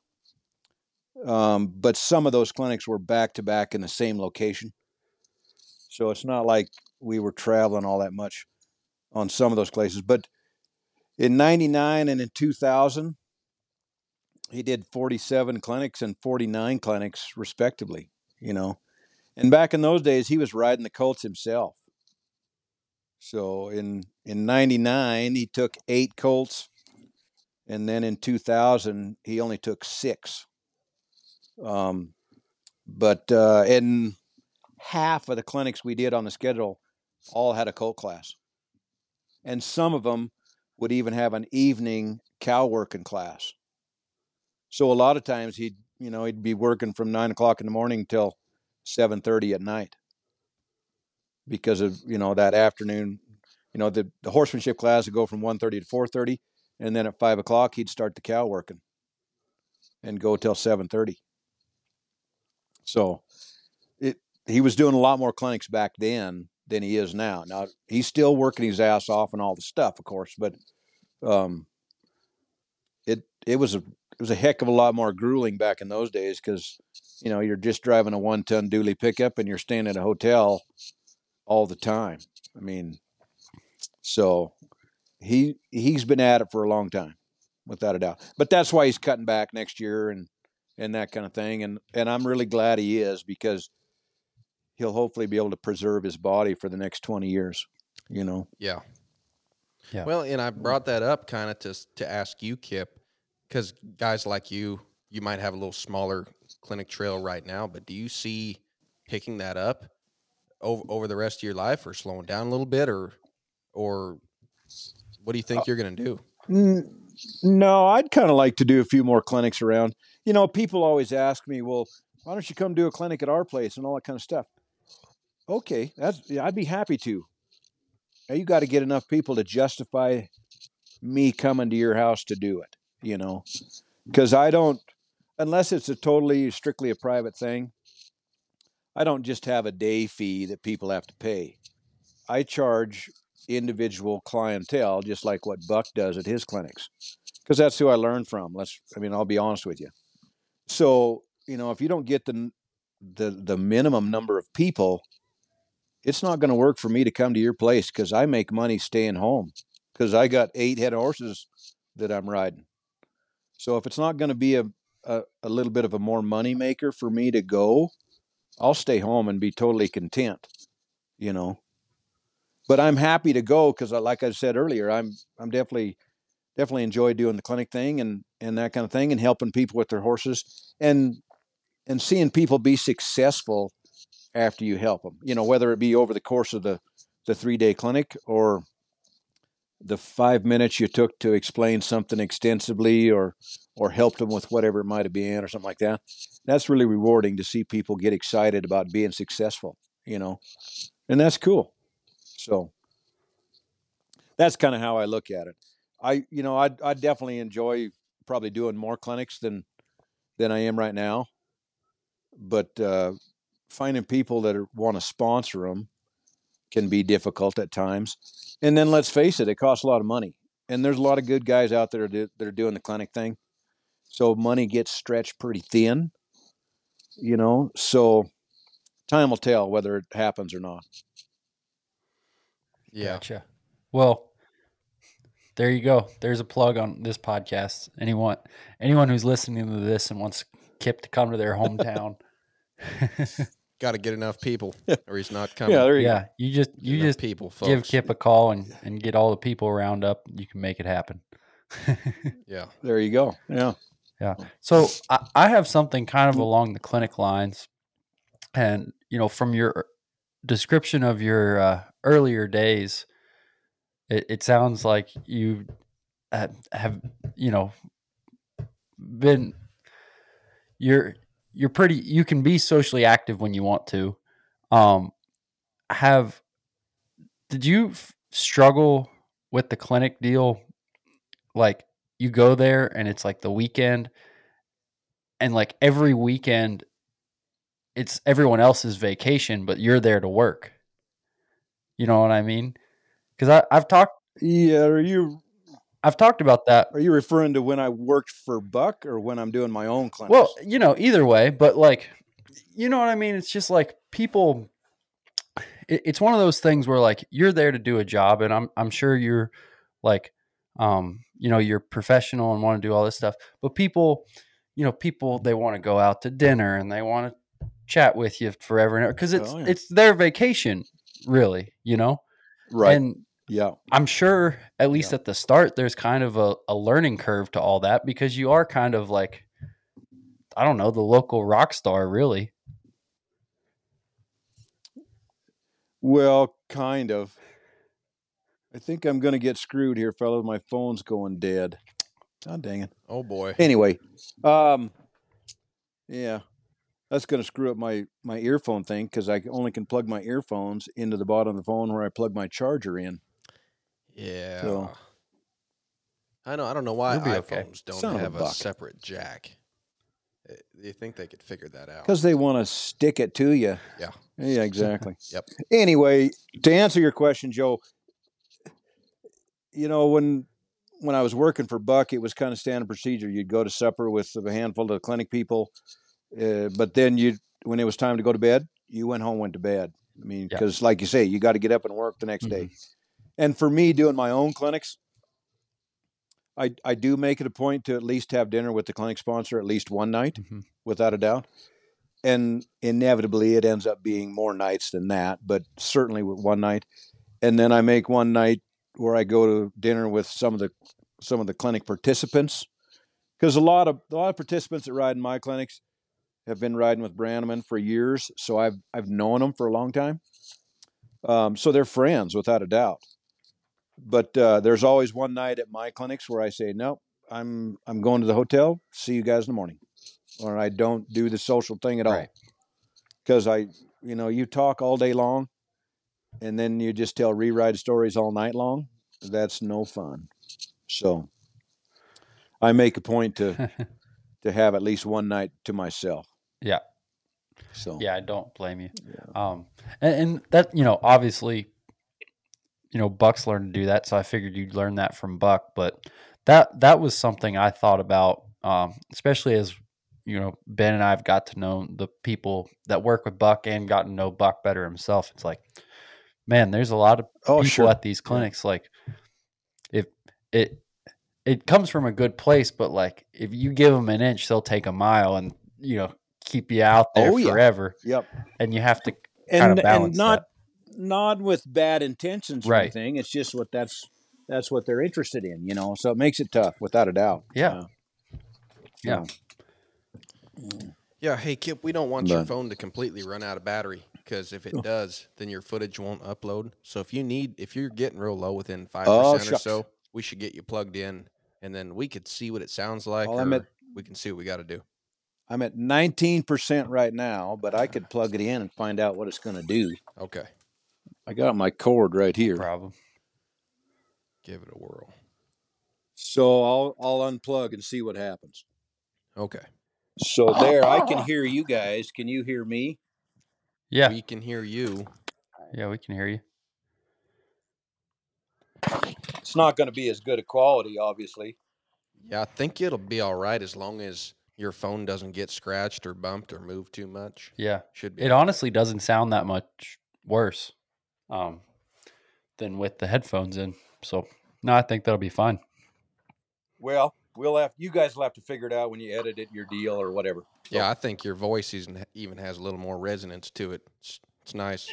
um, but some of those clinics were back to back in the same location. So it's not like we were traveling all that much on some of those places. But in 99 and in 2000, he did 47 clinics and 49 clinics, respectively, you know. And back in those days, he was riding the colts himself. So in in 99, he took eight colts. And then in 2000, he only took six. Um, but uh, in half of the clinics we did on the schedule, all had a colt class. And some of them would even have an evening cow working class. So a lot of times he'd, you know, he'd be working from nine o'clock in the morning till seven thirty at night because of you know that afternoon. You know, the, the horsemanship class would go from 1.30 to four thirty, and then at five o'clock he'd start the cow working and go till seven thirty. So it he was doing a lot more clinics back then than he is now. Now he's still working his ass off and all the stuff, of course, but um, it it was a was a heck of a lot more grueling back in those days because you know you're just driving a one ton dually pickup and you're staying at a hotel all the time. I mean, so he he's been at it for a long time, without a doubt. But that's why he's cutting back next year and and that kind of thing. And and I'm really glad he is because he'll hopefully be able to preserve his body for the next 20 years. You know. Yeah. Yeah. Well, and I brought that up kind of to to ask you, Kip, because guys like you, you might have a little smaller clinic trail right now, but do you see picking that up over over the rest of your life, or slowing down a little bit, or or what do you think uh, you're gonna do? No, I'd kind of like to do a few more clinics around. You know, people always ask me, "Well, why don't you come do a clinic at our place and all that kind of stuff?" Okay, that's yeah, I'd be happy to. Now you got to get enough people to justify me coming to your house to do it. You know, because I don't, unless it's a totally strictly a private thing. I don't just have a day fee that people have to pay. I charge individual clientele, just like what Buck does at his clinics, because that's who I learned from. Let's, I mean, I'll be honest with you. So, you know, if you don't get the the the minimum number of people, it's not going to work for me to come to your place because I make money staying home because I got eight head horses that I'm riding. So if it's not going to be a, a a little bit of a more money maker for me to go, I'll stay home and be totally content. You know but I'm happy to go because, uh, like I said earlier, I'm I'm definitely definitely enjoy doing the clinic thing and and that kind of thing and helping people with their horses and and seeing people be successful after you help them. You know, whether it be over the course of the the three day clinic or the five minutes you took to explain something extensively or or helped them with whatever it might have been or something like that. That's really rewarding to see people get excited about being successful. You know, and that's cool. So that's kind of how I look at it. I, you know, I I definitely enjoy probably doing more clinics than than I am right now, but uh, finding people that want to sponsor them can be difficult at times. And then let's face it, it costs a lot of money, and there's a lot of good guys out there that that are doing the clinic thing, so money gets stretched pretty thin. You know, so time will tell whether it happens or not. Yeah. Gotcha. Well, there you go. There's a plug on this podcast. Anyone anyone who's listening to this and wants Kip to come to their hometown. [LAUGHS] [LAUGHS] Got to get enough people, [LAUGHS] or he's not coming. Yeah, there you go. you just you Enough just people, folks. give Kip a call and, and get all the people round up. You can make it happen. [LAUGHS] Yeah. There you go. Yeah, yeah. So I, I have something kind of along the clinic lines, and you know, from your description of your uh, earlier days, it, it sounds like you have, have, you know, been you're you're pretty you can be socially active when you want to. Um, have did you f- struggle with the clinic deal? Like you go there and it's like the weekend and like every weekend it's everyone else's vacation but you're there to work you know what i mean because i've talked Yeah. Are you i've talked about that are you referring to when I worked for Buck or when I'm doing my own clinics? well you know either way but like you know what i mean it's just like people it, it's one of those things where like you're there to do a job and i'm i'm sure you're like um you know you're professional and want to do all this stuff but people you know people they want to go out to dinner and they want to chat with you forever and ever because it's Oh, yeah. it's their vacation really you know right. and yeah. i'm sure at least Yeah. at the start there's kind of a, a learning curve to all that because you are kind of like i don't know the local rock star really Well, kind of. I think I'm going to get screwed here, fellas. My phone's going dead. God dang it. Oh boy. Anyway, um, yeah, that's going to screw up my my earphone thing because I only can plug my earphones into the bottom of the phone where I plug my charger in. Yeah. So- I know. I don't know why iPhones okay. don't Son of a have a, separate jack. Uh, You think they could figure that out? Because they want to stick it to you. Yeah. Yeah, exactly. [LAUGHS] Yep. Anyway, to answer your question, Joe, you know when when I was working for Buck, it was kind of standard procedure. You'd go to supper with a handful of clinic people, uh, but then you, when it was time to go to bed, you went home, went to bed. I mean, Yeah. because like you say, you got to get up and work the next day. Mm-hmm. And for me, doing my own clinics, I I do make it a point to at least have dinner with the clinic sponsor at least one night Mhm. without a doubt. And inevitably, it ends up being more nights than that, but certainly with one night. And then I make one night where I go to dinner with some of the some of the clinic participants, because a lot of a lot of participants that ride in my clinics have been riding with Brannaman for years, so I've I've known them for a long time. Um, so they're friends without a doubt. But uh, there's always one night at my clinics where I say, "Nope, I'm I'm going to the hotel. See you guys in the morning," or I don't do the social thing at all because I, you know, you talk all day long, and then you just tell rewrite stories all night long. That's no fun. So I make a point to [LAUGHS] to have at least one night to myself. yeah. So Yeah, I don't blame you. Um, and, and that you know, obviously, you know, Buck's learned to do that, so I figured you'd learn that from Buck. But that that was something I thought about, um, especially as you know, Ben and I have got to know the people that work with Buck and gotten to know Buck better himself. It's like, man, there's a lot of oh people sure, at these clinics. Like, if it it comes from a good place, but like if you give them an inch, they'll take a mile, and you know, keep you out there Oh, yeah. forever yep, and you have to and kind of and not not with bad intentions or Right. anything. It's just what that's that's what they're interested in, you know. So it makes it tough, without a doubt. Yeah. Uh, Yeah. so, Yeah. Hey, Kip, we don't want your phone to completely run out of battery because if it does, then your footage won't upload. So if you need, if you're getting real low within five Oh, percent or shucks. so, we should get you plugged in, and then we could see what it sounds like, Well, or I'm at- we can see what we got to do. I'm at 19% right now, but I could plug it in and find out what it's going to do. Okay, I got my cord right here. problem. give it a whirl. So I'll I'll unplug and see what happens. Okay, So there, I can [LAUGHS] hear you guys. Can you hear me? Yeah, we can hear you. yeah, we can hear you. It's not going to be as good a quality, obviously. Yeah, I think it'll be all right as long as your phone doesn't get scratched or bumped or moved too much. Yeah, Should be. it honestly doesn't sound that much worse um, than with the headphones in. So no, I think that'll be fine. Well, we'll have you guys will have to figure it out when you edit it, your deal or whatever. yeah, I think your voice even even has a little more resonance to it. It's, it's nice.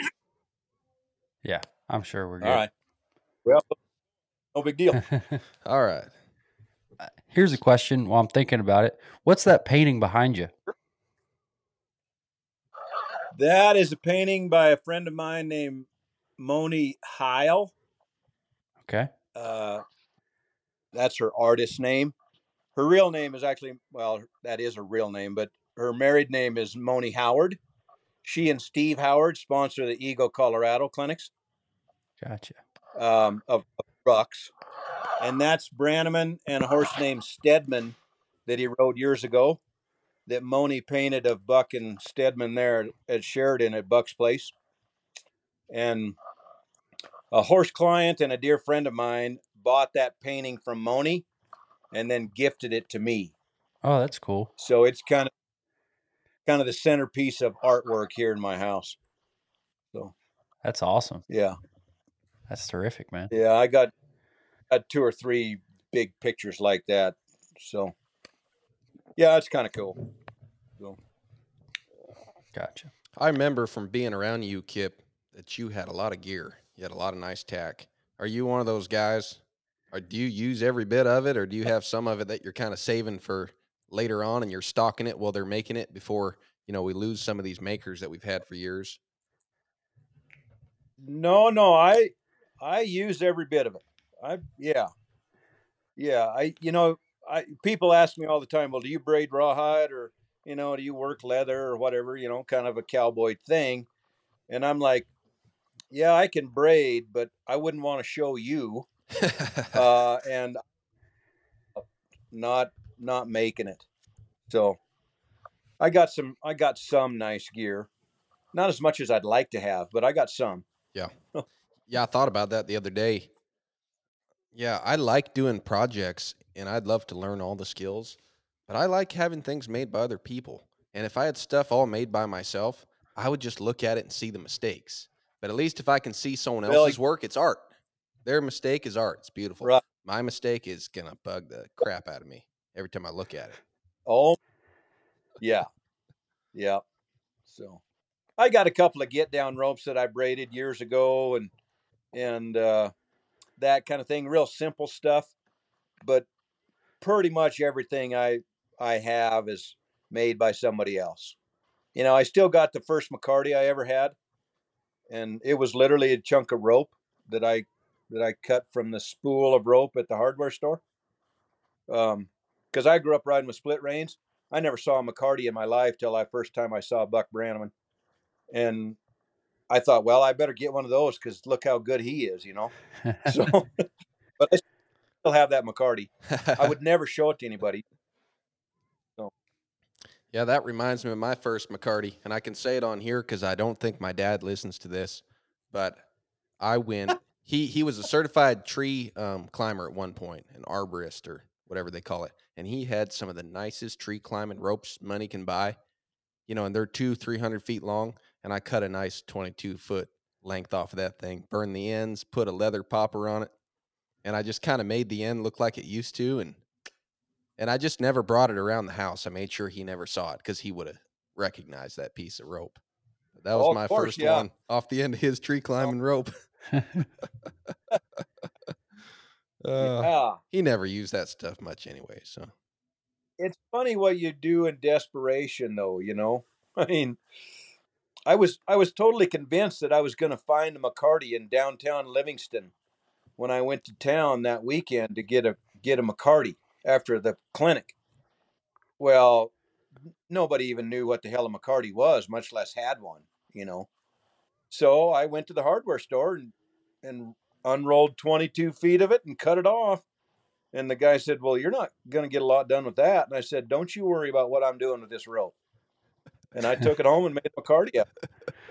Yeah, I'm sure we're good. All right. Well, no big deal. [LAUGHS] All right. Here's a question while I'm thinking about it. What's that painting behind you? that is a painting by a friend of mine named Moni Heil. Okay. Uh, that's her artist name. Her real name is actually well, that is her real name, but her married name is Moni Howard. She and Steve Howard sponsor the Eagle Colorado clinics Gotcha. um, of, of trucks, and that's Brannaman and a horse named Stedman that he rode years ago. That Moni painted of Buck and Stedman there at Sheridan at Buck's place, and a horse client and a dear friend of mine bought that painting from Moni and then gifted it to me. Oh, that's cool. So it's kind of kind of the centerpiece of artwork here in my house. So that's awesome. Yeah. That's terrific, man. Yeah, I got got two or three big pictures like that. So yeah, it's kind of cool. Gotcha. I remember from being around you, Kip, that you had a lot of gear. You had a lot of nice tack. Are you one of those guys? Or do you use every bit of it, or do you uh have some of it that you're kind of saving for later on, and you're stocking it while they're making it before you know we lose some of these makers that we've had for years? No, no, I I use every bit of it. I yeah, yeah. I you know I people ask me all the time. Well, do you braid rawhide or you know do you work leather or whatever? You know, kind of a cowboy thing. And I'm like, yeah, I can braid, but I wouldn't want to show you. [LAUGHS] uh, and not not making it. So I got some I got some nice gear. Not as much as I'd like to have, but I got some. Yeah. [LAUGHS] yeah, I thought about that the other day. Yeah, I like doing projects and I'd love to learn all the skills, but I like having things made by other people. And if I had stuff all made by myself, I would just look at it and see the mistakes. But at least if I can see someone Really? else's work, it's art. Their mistake is art. It's beautiful. Right. My mistake is gonna bug the crap out of me every time I look at it. Oh, yeah, yeah. So, I got a couple of get down ropes that I braided years ago, and and uh, that kind of thing. Real simple stuff, but pretty much everything I I have is made by somebody else. You know, I still got the first McCarty I ever had, and it was literally a chunk of rope that I that I cut from the spool of rope at the hardware store. Um, because I grew up riding with split reins. I never saw a McCarty in my life till I first time I saw Buck Brannaman, and I thought, well, I better get one of those because look how good he is, you know. [LAUGHS] So, [LAUGHS] but I still have that McCarty. I would [LAUGHS] never show it to anybody. Yeah, that reminds me of my first McCarty, and I can say it on here because I don't think my dad listens to this. But I went. he he was a certified tree um, climber at one point, an arborist or whatever they call it, and he had some of the nicest tree climbing ropes money can buy. You know, and they're two three hundred feet long, and I cut a nice twenty two foot length off of that thing, burned the ends, put a leather popper on it, and I just kind of made the end look like it used to, and and I just never brought it around the house. I made sure he never saw it because he would have recognized that piece of rope. That was Oh, my course, first yeah. one off the end of his tree climbing rope. [LAUGHS] Uh, yeah, He never used that stuff much anyway. So it's funny what you do in desperation, though. You know, [LAUGHS] I mean, I was I was totally convinced that I was going to find a McCarty in downtown Livingston when I went to town that weekend to get a get a McCarty after the clinic. Well, nobody even knew what the hell a McCarty was, much less had one. You know, so I went to the hardware store and and unrolled 22 feet of it and cut it off. And the guy said, Well, you're not going to get a lot done with that. And I said, Don't you worry about what I'm doing with this rope. And I took it home and made a McCarty up.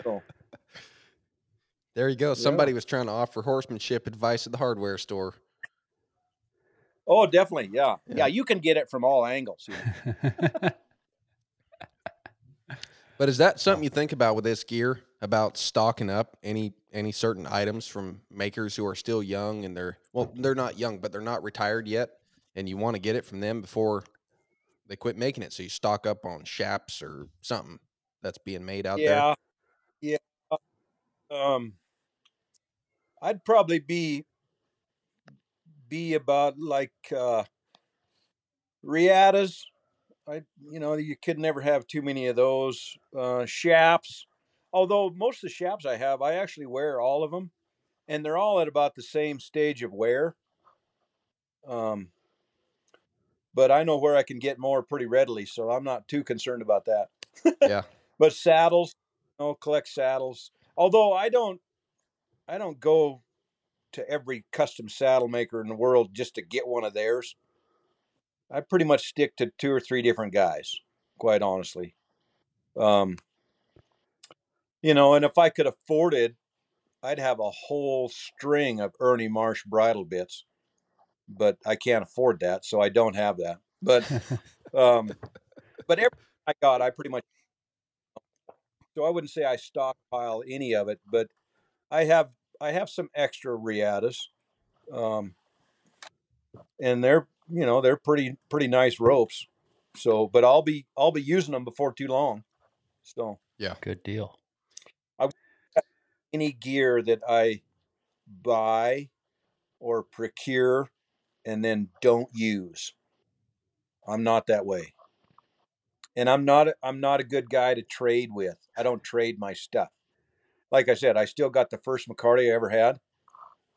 So, there you go. Yeah. Somebody was trying to offer horsemanship advice at the hardware store. Oh, definitely. Yeah. Yeah. yeah. you can get it from all angles. [LAUGHS] But is that something you think about with this gear about stocking up any any certain items from makers who are still young and they're well they're not young but they're not retired yet and you want to get it from them before they quit making it so you stock up on chaps or something that's being made out there. Yeah. Yeah. Um, I'd probably be be about like uh Riatas. I you know, you could never have too many of those. Uh chaps. Although most of the chaps I have, I actually wear all of them and they're all at about the same stage of wear. Um but I know where I can get more pretty readily, so I'm not too concerned about that. Yeah. [LAUGHS] but saddles no collect saddles although i don't i don't go to every custom saddle maker in the world just to get one of theirs. I pretty much stick to two or three different guys quite honestly. Um you know and if i could afford it i'd have a whole string of ernie marsh bridle bits but i can't afford that so i don't have that. But um but everything i got i pretty much so I wouldn't say I stockpile any of it, but I have I have some extra Riatas, um, and they're you know they're pretty pretty nice ropes. So, but I'll be I'll be using them before too long. So yeah, Good deal. any gear that I buy or procure and then don't use, I'm not that way. And I'm not I'm not a good guy to trade with. I don't trade my stuff. Like I said, I still got the first McCarty I ever had.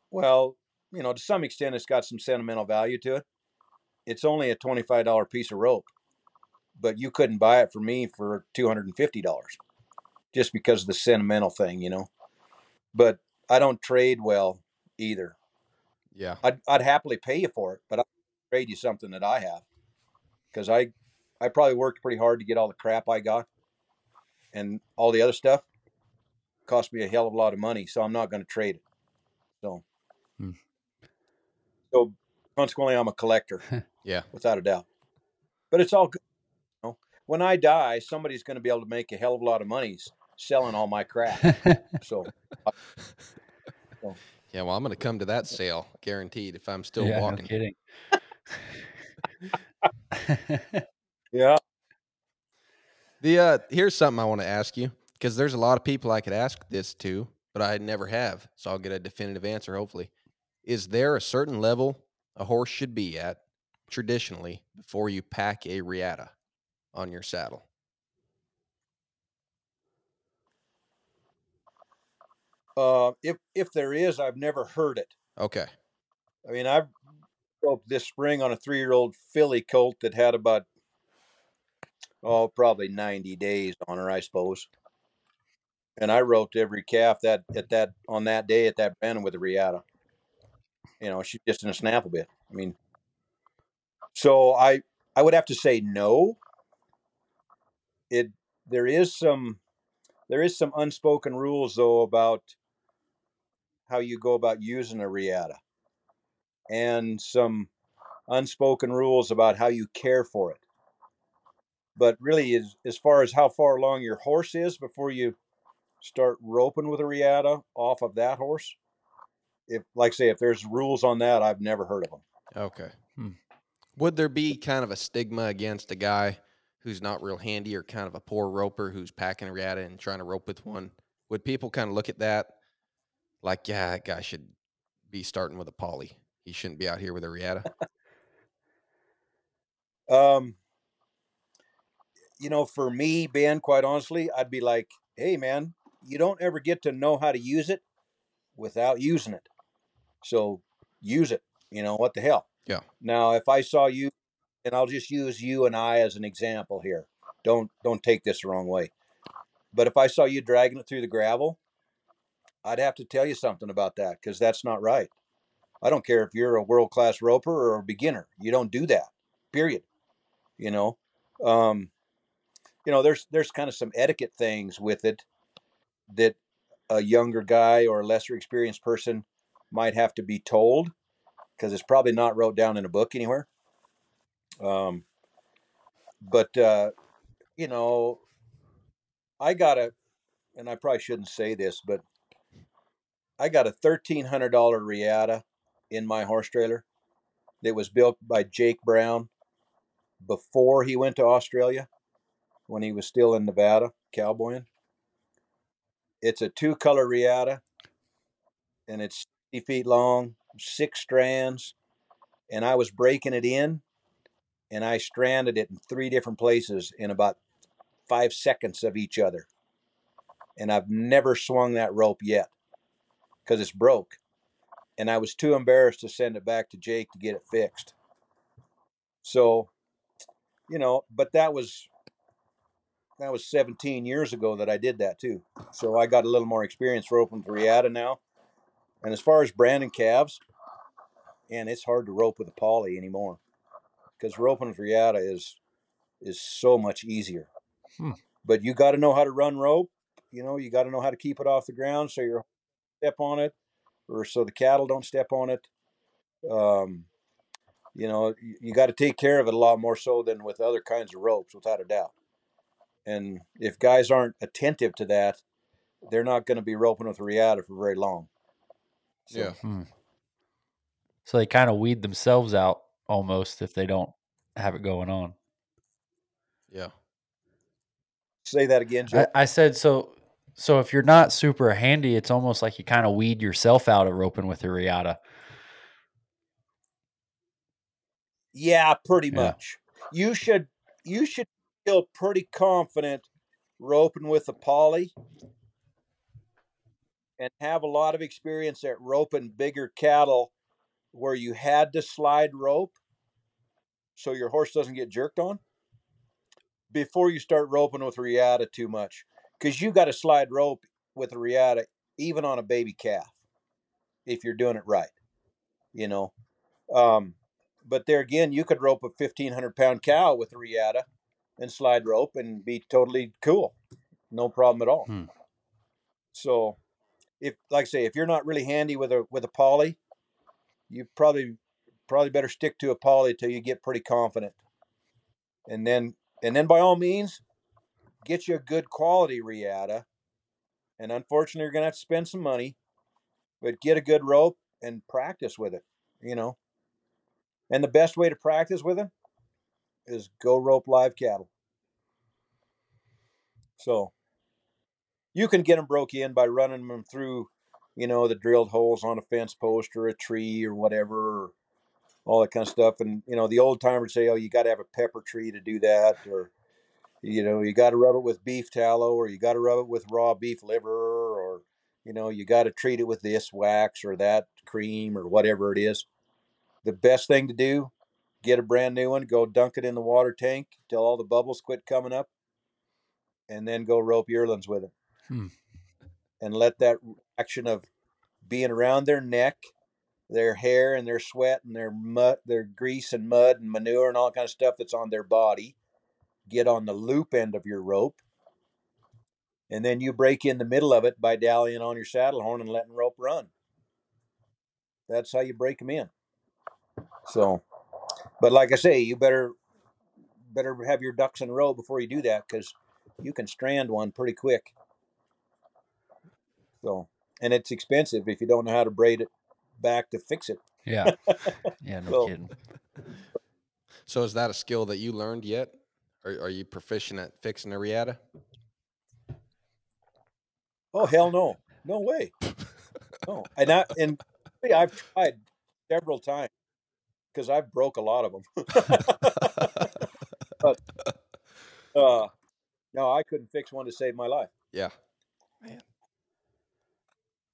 Well, you know, to some extent, it's got some sentimental value to it. It's only a twenty-five dollar piece of rope, but you couldn't buy it for me for two hundred and fifty dollars, just because of the sentimental thing, you know. But I don't trade well either. Yeah. I'd I'd happily pay you for it, but I'll trade you something that I have because I I probably worked pretty hard to get all the crap I got, and all the other stuff cost me a hell of a lot of money, so I'm not going to trade it. So, Hmm. so consequently, I'm a collector [LAUGHS] Yeah. without a doubt. But it's all good. You know? When I die, somebody's going to be able to make a hell of a lot of money selling all my crap. So, [LAUGHS] Yeah. Well, I'm going to come to that sale, guaranteed, if I'm still yeah, no walking. kidding. [LAUGHS] yeah. The uh, here's something I want to ask you because there's a lot of people I could ask this to, but I never have. So I'll get a definitive answer. Hopefully, is there a certain level a horse should be at traditionally before you pack a riata on your saddle? Uh, if if there is, I've never heard it. Okay. I mean, I've roped this spring on a three year old filly colt that had about oh probably ninety days on her, I suppose. And I roped every calf that at that on that day at that brandon with a riata. You know, she's just in a snaffle bit. I mean, so I I would have to say no. It there is some there is some unspoken rules though about how you go about using a riata and some unspoken rules about how you care for it. But really, as, as far as how far along your horse is before you start roping with a riata off of that horse, if like say if there's rules on that, I've never heard of them. Okay. Hmm. Would there be kind of a stigma against a guy who's not real handy or kind of a poor roper who's packing a riata and trying to rope with one? Would people kind of look at that like, yeah, that guy should be starting with a poly? He shouldn't be out here with a riata. [LAUGHS] Um, you know, for me, Ben, quite honestly, I'd be like, hey, man, you don't ever get to know how to use it without using it. So use it. You know, what the hell? Yeah. Now, if I saw you, and I'll just use you and I as an example here. Don't don't take this the wrong way. But if I saw you dragging it through the gravel, I'd have to tell you something about that because that's not right. I don't care if you're a world class roper or a beginner. You don't do that. Period. You know, um, you know, there's there's kind of some etiquette things with it that a younger guy or a lesser experienced person might have to be told because it's probably not wrote down in a book anywhere. Um, but uh, you know, I got a, and I probably shouldn't say this, but I got a thirteen hundred dollar Riata in my horse trailer that was built by Jake Brown before he went to Australia when he was still in Nevada cowboying. It's a two color Riata and it's 60 feet long, six strands. And I was breaking it in and I stranded it in three different places in about five seconds of each other. And I've never swung that rope yet because it's broke. And I was too embarrassed to send it back to Jake to get it fixed. So, you know, but that was that was 17 years ago that I did that too. So I got a little more experience roping for Riata now. And as far as branding calves, and it's hard to rope with a poly anymore because roping with Riata is is so much easier. Hmm. But you got to know how to run rope. You know, you got to know how to keep it off the ground so you step on it, or so the cattle don't step on it. Um, you know, you, you got to take care of it a lot more so than with other kinds of ropes, without a doubt. And if guys aren't attentive to that, they're not going to be roping with a Riata for very long. So, Yeah. Hmm. So they kind of weed themselves out almost if they don't have it going on. Yeah. Say that again, Joe. I, I said so. So if you're not super handy, it's almost like you kind of weed yourself out of roping with a riata. Yeah, pretty Yeah. much. You should you should feel pretty confident roping with a poly and have a lot of experience at roping bigger cattle where you had to slide rope so your horse doesn't get jerked on before you start roping with riata too much. Because you got to slide rope with a riata even on a baby calf if you're doing it right you know? Um, but there again you could rope a 1500 pound cow with a riata and slide rope and be totally cool. No problem at all. Hmm. so if like I say if you're not really handy with a with a poly you probably probably better stick to a poly till you get pretty confident. And then and then by all means get you a good quality riata. And unfortunately you're gonna have to spend some money but get a good rope and practice with it you know? And the best way to practice with them is go rope live cattle. So you can get them broke in by running them through you know the drilled holes on a fence post or a tree or whatever or all that kind of stuff and you know the old timers say oh you got to have a pepper tree to do that or you know you got to rub it with beef tallow or you got to rub it with raw beef liver or you know you got to treat it with this wax or that cream or whatever it is. The best thing to do get a brand new one go dunk it in the water tank till all the bubbles quit coming up and then go rope yearlings with it. Hmm. and let that action of being around their neck their hair and their sweat and their mud their grease and mud and manure and all that kind of stuff that's on their body get on the loop end of your rope and then you break in the middle of it by dallying on your saddle horn and letting rope run. That's how you break them in. So but like i say you better better have your ducks in a row before you do that because you can strand one pretty quick so and it's expensive if you don't know how to braid it back to fix it Yeah. Yeah, [LAUGHS] no So- kidding. So is that a skill that you learned yet? Are, are you proficient at fixing a riata? Oh hell no, no way, [LAUGHS] no. And I and I've tried several times because I've broke a lot of them. [LAUGHS] but [LAUGHS] uh, no, I couldn't fix one to save my life. yeah. Man,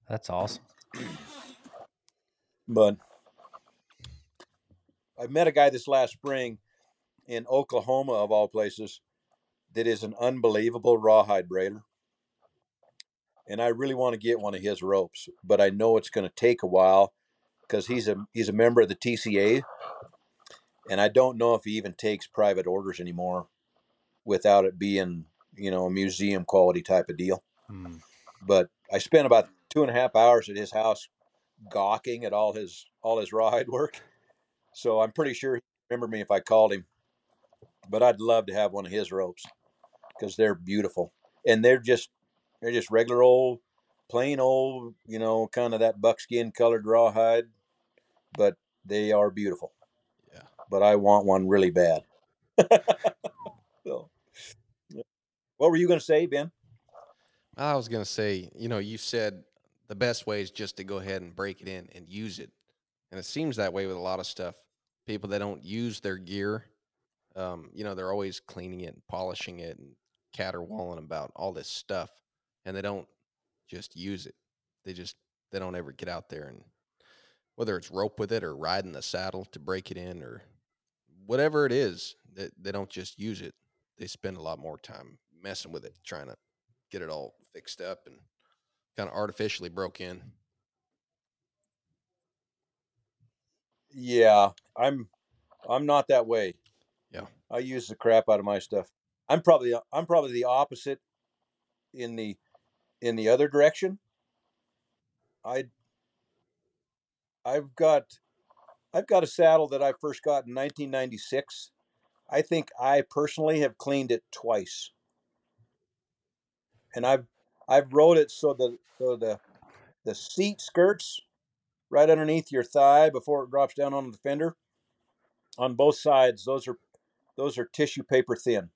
that's awesome. [CLEARS THROAT] But I met a guy this last spring in Oklahoma, of all places, that is an unbelievable rawhide braider. And I really want to get one of his ropes, but I know it's going to take a while because he's a he's a member of the TCA, and I don't know if he even takes private orders anymore without it being you know a museum quality type of deal. Hmm. But I spent about two and a half hours at his house gawking at all his all his rawhide work. So I'm pretty sure he'd remember me if I called him. But I'd love to have one of his ropes because they're beautiful and they're just they're just regular old, plain old, you know, kind of that buckskin colored rawhide, but they are beautiful. Yeah. But I want one really bad. [LAUGHS] so, yeah. what were you going to say, Ben? I was gonna say, you know, you said the best way is just to go ahead and break it in and use it, and it seems that way with a lot of stuff. People that don't use their gear, um, you know, they're always cleaning it and polishing it and caterwauling about all this stuff, and they don't just use it. They just they don't ever get out there and whether it's rope with it or riding the saddle to break it in or whatever it is, they, they don't just use it. They spend a lot more time messing with it, trying to get it all fixed up and kind of artificially broke in. Yeah, I'm I'm not that way. Yeah. I use the crap out of my stuff. I'm probably I'm probably the opposite in the in the other direction. I I've got I've got a saddle that I first got in 1996. I think I personally have cleaned it twice. And I've I've rode it so the so the the seat skirts right underneath your thigh before it drops down onto the fender. On both sides, those are those are tissue paper thin.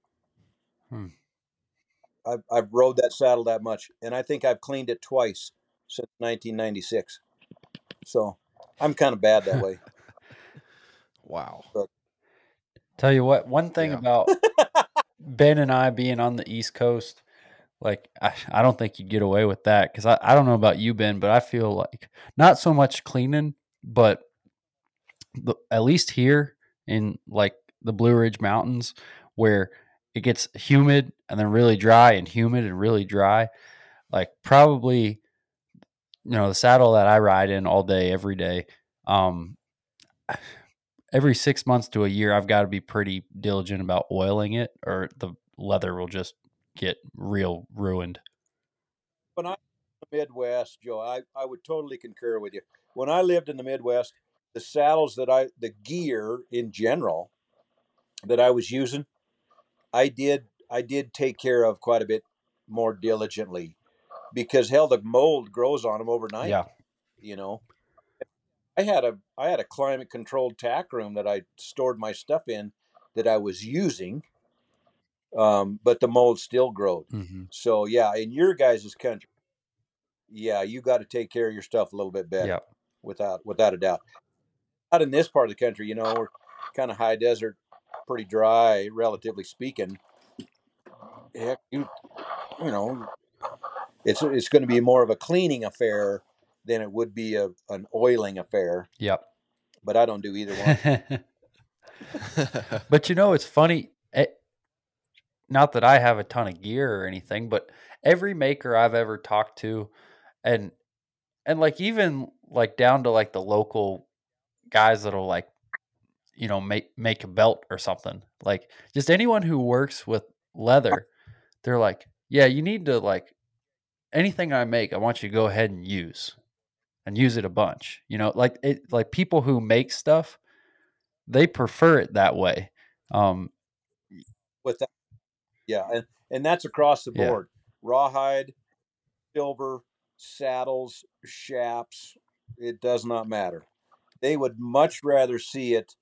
Hmm. I've I've rode that saddle that much, and I think I've cleaned it twice since 1996. So I'm kind of bad that way. Wow. Tell you what, one thing Yeah. about Ben and I being on the East Coast, Like I, I don't think you'd get away with that because I, I don't know about you, Ben, but I feel like not so much cleaning, but the, at least here in like the Blue Ridge Mountains, where it gets humid and then really dry and humid and really dry, like probably you know the saddle that I ride in all day every day, um, every six months to a year, I've got to be pretty diligent about oiling it, or the leather will just get real ruined. When I the Midwest, Joe, I, I would totally concur with you. When I lived in the Midwest, the saddles that I the gear in general that I was using, I did I did take care of quite a bit more diligently because hell the mold grows on them overnight. Yeah, You know. I had a I had a climate controlled tack room that I stored my stuff in that I was using. Um, but the mold still growed. hmm So yeah, in your guys' country, yeah, you got to take care of your stuff a little bit better, yeah, without without a doubt. Not in this part of the country, you know, we're kind of high desert, pretty dry, relatively speaking. Heck, you you know, it's it's going to be more of a cleaning affair than it would be a an oiling affair. yep. But I don't do either one. [LAUGHS] but you know, it's funny. eh, not that I have a ton of gear or anything, but every maker I've ever talked to, and and like even like down to like the local guys that'll like you know make make a belt or something like just anyone who works with leather they're like yeah you need to like anything i make i want you to go ahead and use and use it a bunch you know like it like people who make stuff they prefer it that way um With that, yeah, and and that's across the Yeah. board: rawhide, silver, saddles, chaps. It does not matter. They would much rather see it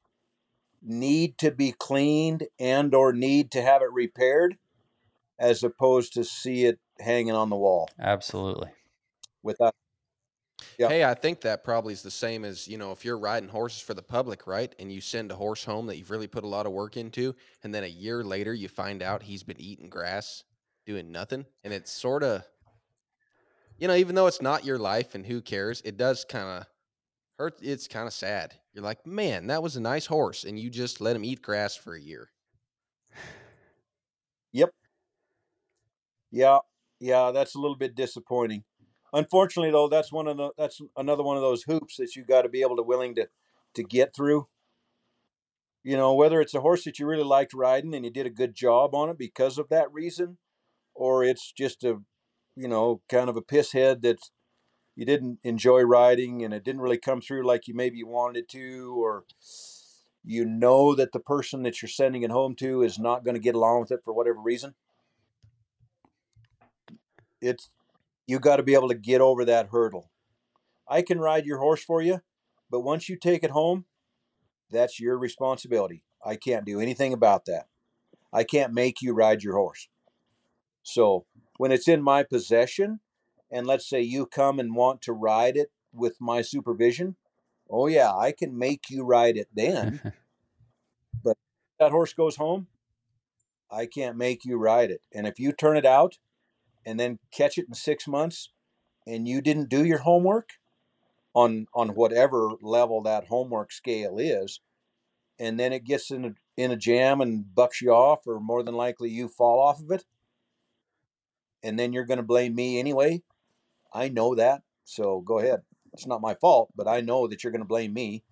need to be cleaned and or need to have it repaired as opposed to see it hanging on the wall absolutely without Yep. Hey, I think that probably is the same as, you know, if you're riding horses for the public, right? And you send a horse home that you've really put a lot of work into, and then a year later you find out he's been eating grass, doing nothing. And it's sort of, you know, even though it's not your life and who cares, it does kind of hurt. It's kind of sad. You're like, man, that was a nice horse. And you just let him eat grass for a year. Yep. Yeah yeah that's a little bit disappointing. Unfortunately though that's one of the that's another one of those hoops that you got to be able to willing to to get through. You know whether it's a horse that you really liked riding and you did a good job on it because of that reason or it's just a you know kind of a piss head that you didn't enjoy riding and it didn't really come through like you maybe wanted it to or you know that the person that you're sending it home to is not going to get along with it for whatever reason it's you got to be able to get over that hurdle. I can ride your horse for you but once you take it home that's your responsibility. I can't do anything about that. I can't make you ride your horse. So when it's in my possession and let's say you come and want to ride it with my supervision oh yeah i can make you ride it then [LAUGHS] but that horse goes home i can't make you ride it. And if you turn it out and then catch it in six months and you didn't do your homework on on whatever level that homework scale is and then it gets in a, in a jam and bucks you off or more than likely you fall off of it. And then you're going to blame me anyway. I know that so go ahead. It's not my fault but i know that you're going to blame me.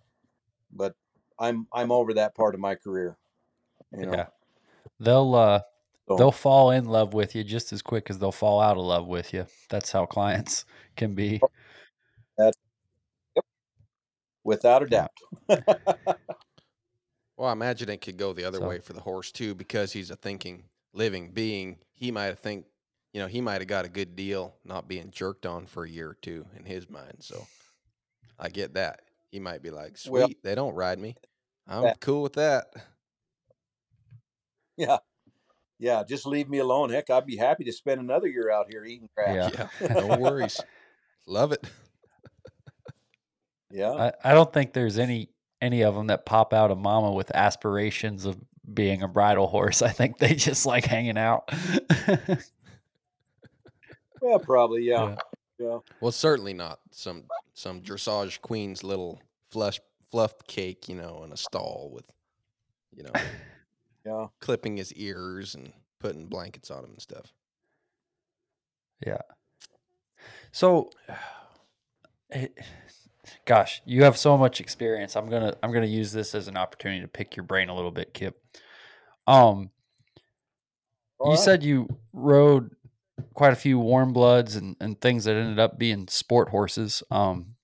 But i'm i'm over that part of my career you know? Yeah. They'll uh so, they'll fall in love with you just as quick as they'll fall out of love with you that's how clients [LAUGHS] can be without a doubt [LAUGHS] Well, I imagine it could go the other So- way for the horse too, because he's a thinking, living being. He might have think, you know, he might have got a good deal not being jerked on for a year or two in his mind. So I get that. He might be like, sweet, Well- they don't ride me. I'm Yeah. cool with that. yeah yeah just leave me alone heck i'd be happy to spend another year out here eating crap Yeah. Yeah, no worries. [LAUGHS] Love it. yeah I, I don't think there's any any of them that pop out of mama with aspirations of being a bridle horse. I think they just like hanging out. [LAUGHS] Yeah, probably. Yeah. Yeah. Well, certainly not some some dressage queen's little flush fluffed cake, you know, in a stall with, you know, Yeah. clipping his ears and putting blankets on him and stuff. Yeah. So, [SIGHS] eh, gosh, you have so much experience. I'm gonna I'm gonna use this as an opportunity to pick your brain a little bit, Kip. Um, All you right. said you rode quite a few warm bloods and, and things that ended up being sport horses. Um,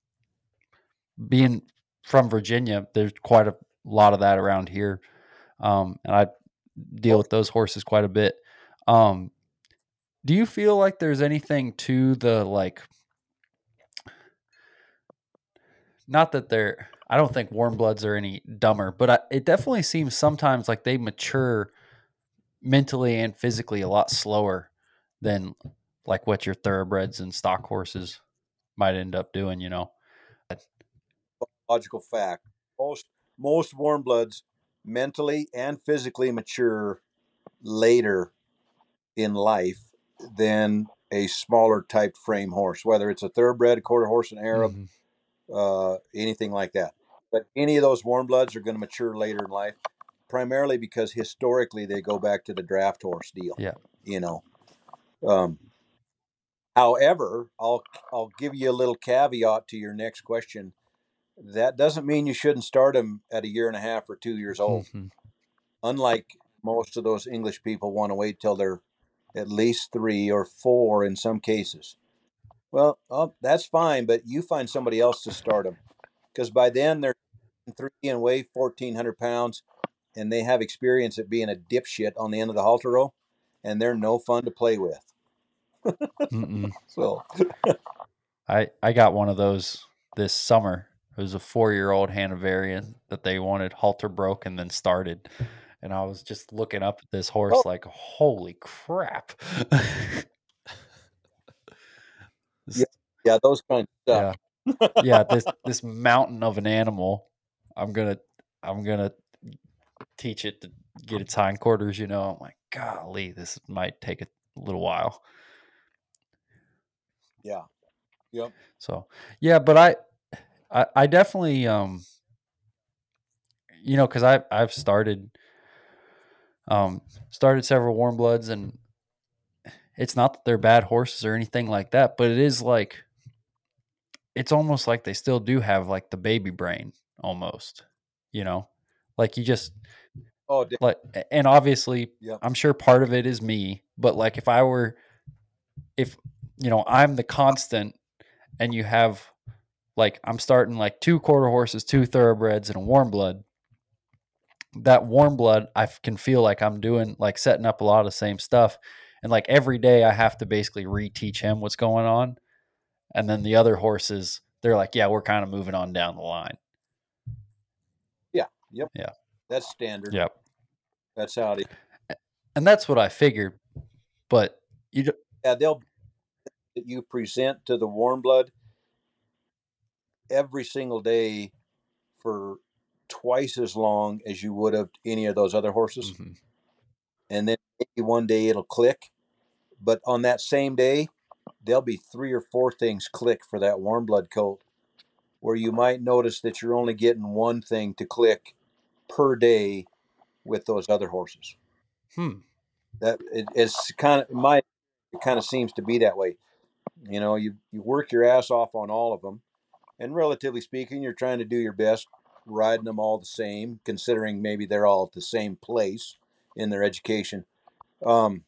being from Virginia, there's quite a lot of that around here. Um, and I deal with those horses quite a bit. Um, do you feel like there's anything to the like not that they're I don't think warm bloods are any dumber, but I, it definitely seems sometimes like they mature mentally and physically a lot slower than like what your thoroughbreds and stock horses might end up doing, you know. Logical fact. Most most warm bloods mentally and physically mature later in life than a smaller type frame horse, whether it's a thoroughbred, quarter horse, and Arab, Mhm. uh, anything like that. But any of those warm bloods are going to mature later in life, primarily because historically they go back to the draft horse deal. Yeah. You know. Um, however, I'll I'll give you a little caveat to your next question. That doesn't mean you shouldn't start them at a year and a half or two years old. Mhm. Unlike most of those English people want to wait till they're at least three or four in some cases. Well, oh, that's fine, but you find somebody else to start them because by then they're three and weigh fourteen hundred pounds, and they have experience at being a dipshit on the end of the halter row, and they're no fun to play with. [LAUGHS] So I I got one of those this summer. It was a four year old Hanoverian that they wanted halter broke and then started. And I was just looking up at this horse Oh. like, holy crap. [LAUGHS] Yeah. yeah, those kind of stuff. yeah. [LAUGHS] yeah, this this mountain of an animal. I'm gonna I'm gonna teach it to get its hindquarters, you know. I'm like, golly, this might take a little while. Yeah. Yep. So yeah, but I, I, I definitely, um, you know, because I I've started, um, started several warm bloods, and it's not that they're bad horses or anything like that, but it is like, it's almost like they still do have like the baby brain almost, you know, like you just Oh, like, and obviously Yep. I'm sure part of it is me, but like if I were, if you know, I'm the constant, and you have like I'm starting like two quarter horses, two thoroughbreds, and a warm blood. That warm blood, I can feel like I'm doing like setting up a lot of the same stuff, and like every day I have to basically reteach him what's going on, and then the other horses, they're like, yeah, we're kind of moving on down the line. Yeah. Yep. Yeah. That's standard. Yep. That's how it is. And that's what I figured, but you, Yeah, they'll that you present to the warm blood every single day for twice as long as you would have any of those other horses. Mhm. And then maybe one day it'll click. But on that same day, there'll be three or four things click for that warm blood colt where you might notice that you're only getting one thing to click per day with those other horses. hmm. that it, it's kind of my it kind of seems to be that way you know you you work your ass off on all of them and relatively speaking you're trying to do your best riding them all the same considering maybe they're all at the same place in their education. Um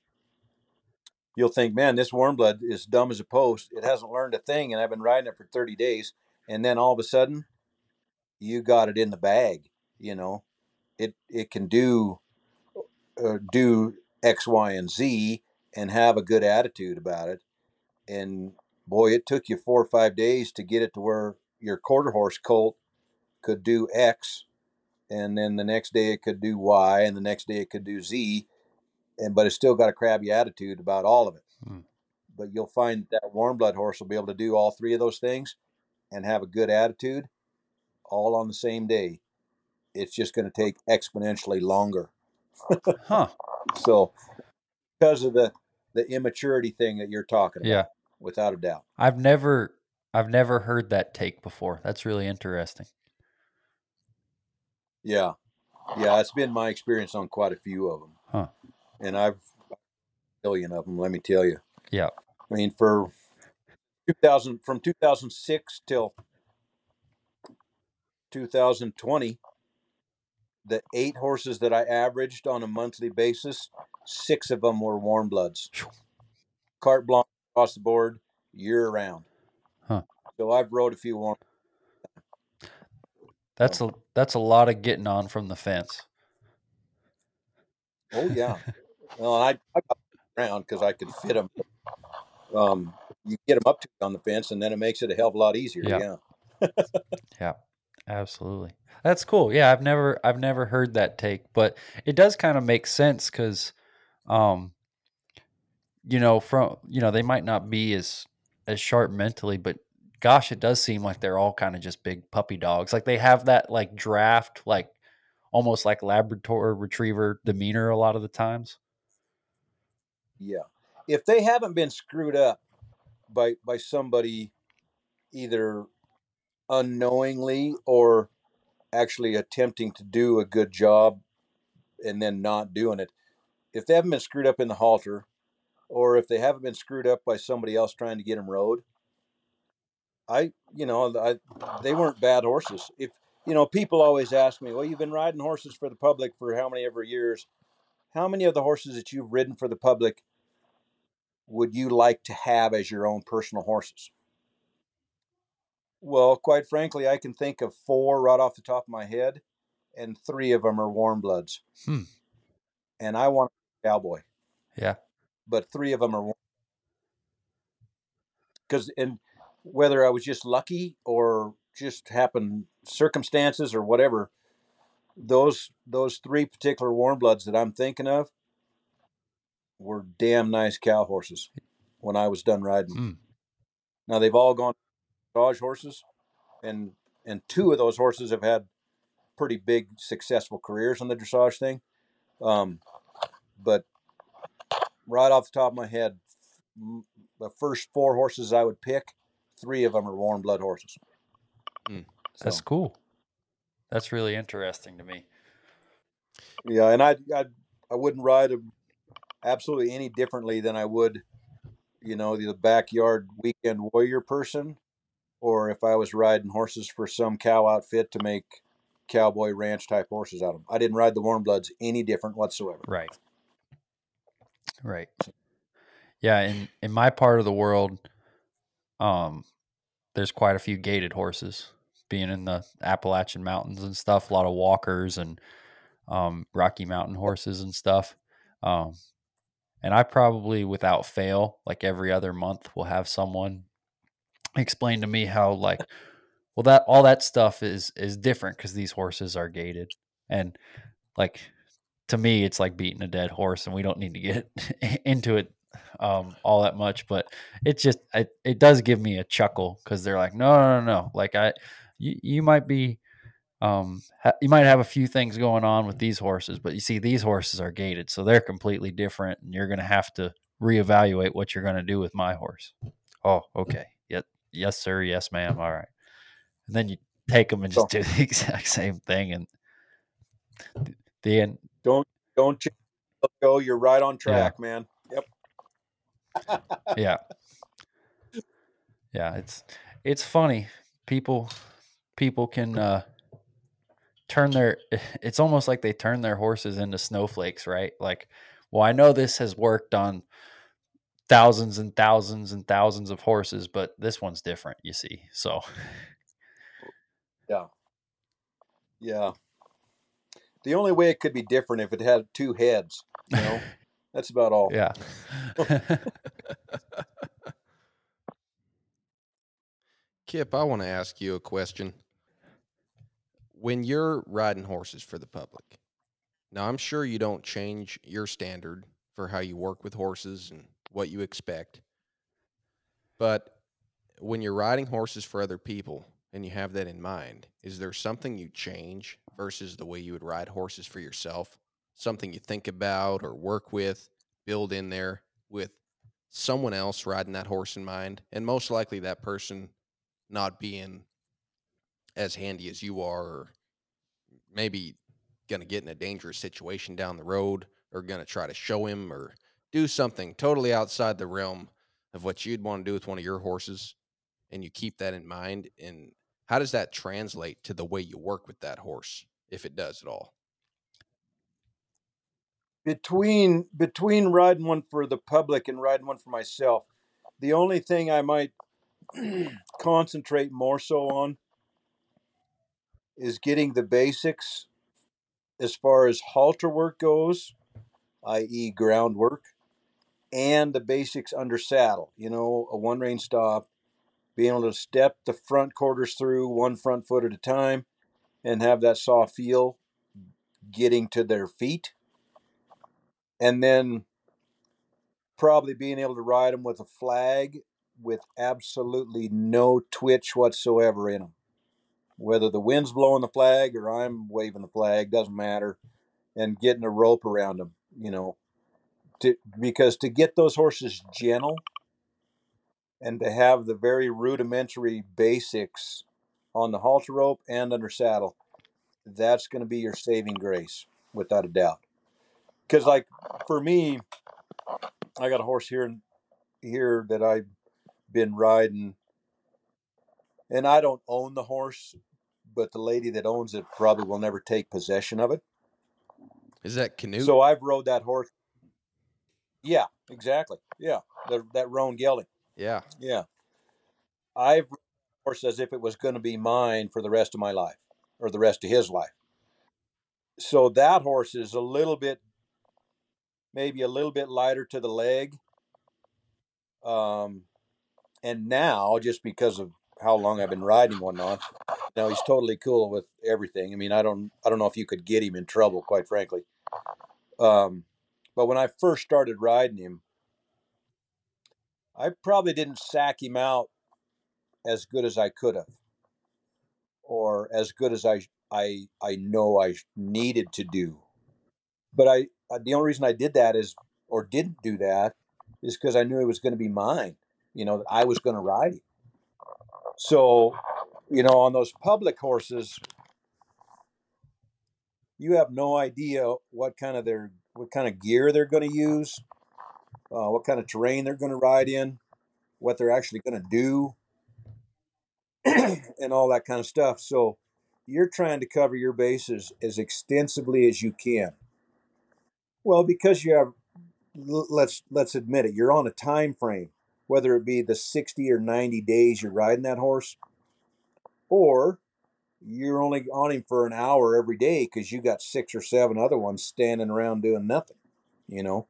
you'll think man this warm blood is dumb as a post. It hasn't learned a thing and i've been riding it for 30 days. And then all of a sudden you got it in the bag you know? It it can do uh, do X, Y, and Z and have a good attitude about it. And boy, it took you four or five days to get it to where your quarter horse colt could do X, and then the next day it could do Y, and the next day it could do Z, and but it's still got a crabby attitude about all of it. Hmm. But you'll find that warm blood horse will be able to do all three of those things and have a good attitude all on the same day. It's just going to take exponentially longer. Huh. [LAUGHS] So, because of the the immaturity thing that you're talking about. Yeah. Without a doubt. I've never I've never heard that take before. That's really interesting. Yeah, yeah, it's been my experience on quite a few of them. Huh. And I've a billion of them. Let me tell you. Yeah. I mean, for 2000 from 2006 till 2020, the eight horses that I averaged on a monthly basis, six of them were warm bloods. Carte blanche across the board, year round. Huh. So I've rode a few warm. That's a that's a lot of getting on from the fence. Oh yeah. [LAUGHS] well, I, I got around because I could fit them. Um, you get them up to on the fence, and then it makes it a hell of a lot easier. Yeah. Yeah. Yeah, absolutely. That's cool. Yeah, I've never I've never heard that take, but it does kind of make sense because, um, you know, from you know they might not be as as sharp mentally, but gosh, it does seem like they're all kind of just big puppy dogs. Like they have that like draft, like almost like Labrador Retriever demeanor a lot of the times. Yeah. If they haven't been screwed up by by somebody either unknowingly or actually attempting to do a good job and then not doing it, if they haven't been screwed up in the halter or if they haven't been screwed up by somebody else trying to get them rode, I, you know, I, they weren't bad horses. If, you know, people always ask me, well, you've been riding horses for the public for how many ever years? How many of the horses that you've ridden for the public would you like to have as your own personal horses? Well, quite frankly, I can think of four right off the top of my head, and three of them are warm bloods. Hmm. And I want a cowboy, Yeah. But three of them are because and whether I was just lucky or just happened circumstances or whatever, those those three particular warm bloods that I'm thinking of were damn nice cow horses when I was done riding. Hmm. Now they've all gone dressage horses, and and two of those horses have had pretty big successful careers on the dressage thing. Um, but right off the top of my head, the first four horses I would pick, three of them are warm blood horses. Hmm. That's So, cool. That's really interesting to me. yeah, and I I I wouldn't ride them absolutely any differently than I would, you know, the backyard weekend warrior person, or if I was riding horses for some cow outfit to make cowboy ranch type horses out of them. I didn't ride the warm bloods any different whatsoever. Right. Right. Yeah, in in my part of the world, um, there's quite a few gaited horses. Being in the Appalachian Mountains and stuff, a lot of walkers and um, Rocky Mountain horses and stuff. Um, and I probably, without fail, like every other month, will have someone explain to me how, like, well, that all that stuff is is different because these horses are gated, and like to me, it's like beating a dead horse, and we don't need to get [LAUGHS] into it um, all that much. But it just it, it does give me a chuckle because they're like, no, no, no, no. Like I, you, you might be, um, ha- you might have a few things going on with these horses, but you see, these horses are gaited, so they're completely different, and you're gonna have to reevaluate what you're gonna do with my horse. Oh, okay. Yep. Yes, sir. Yes, ma'am. All right. And then you take them and just do [LAUGHS] the exact same thing, and the end. Don't don't go. You're right on Yeah. track, man. Yep. yeah [LAUGHS] yeah it's it's funny people people can uh turn their [LAUGHS] it's almost like they turn their horses into snowflakes right like well i know this has worked on thousands and thousands and thousands of horses but this one's different you see so Yeah. Yeah. The only way it could be different if it had two heads. You know, [LAUGHS] that's about all. yeah [LAUGHS] Kip, I want to ask you a question. When you're riding horses for the public, now I'm sure you don't change your standard for how you work with horses and what you expect. But when you're riding horses for other people and you have that in mind, is there something you change versus the way you would ride horses for yourself? Something you think about or work with, build in there with someone else riding that horse in mind, and most likely that person not being as handy as you are, or maybe going to get in a dangerous situation down the road, or going to try to show him or do something totally outside the realm of what you'd want to do with one of your horses, and you keep that in mind. And how does that translate to the way you work with that horse, if it does at all? between between riding one for the public and riding one for myself, the only thing I might [CLEARS THROAT] concentrate more so on is getting the basics as far as halter work goes, i.e., groundwork, and the basics under saddle. You know, a one rein stop, being able to step the front quarters through one front foot at a time, and have that soft feel getting to their feet and then probably being able to ride them with a flag with absolutely no twitch whatsoever in them. Whether the wind's blowing the flag or I'm waving the flag, doesn't matter. And getting a rope around them, you know, to because to get those horses gentle and to have the very rudimentary basics on the halter rope and under saddle, that's going to be your saving grace, without a doubt because like for me, I got a horse here here that I've been riding, and I don't own the horse, but the lady that owns it probably will never take possession of it. Is that canoe? So I've rode that horse. Yeah, exactly. Yeah, the, that roan gelding. Yeah, yeah. I've horse as if it was going to be mine for the rest of my life, or the rest of his life. So that horse is a little bit maybe a little bit lighter to the leg. Um, and now, just because of how long I've been riding one on, now he's totally cool with everything. I mean, I don't, I don't know if you could get him in trouble, quite frankly. Um, but when I first started riding him, I probably didn't sack him out as good as I could have, or as good as I, I, I know I needed to do. But I, uh, the only reason I did that is, or didn't do that, is because I knew it was going to be mine. You know, that I was going to ride it. So, you know, on those public horses, you have no idea what kind of their what kind of gear they're going to use, uh, what kind of terrain they're going to ride in, what they're actually going to do, [CLEARS THROAT] and all that kind of stuff. So, you're trying to cover your bases as extensively as you can. Well, because you have let's let's admit it, you're on a time frame, whether it be the 60 or 90 days you're riding that horse, or you're only on him for an hour every day because you got six or seven other ones standing around doing nothing, you know.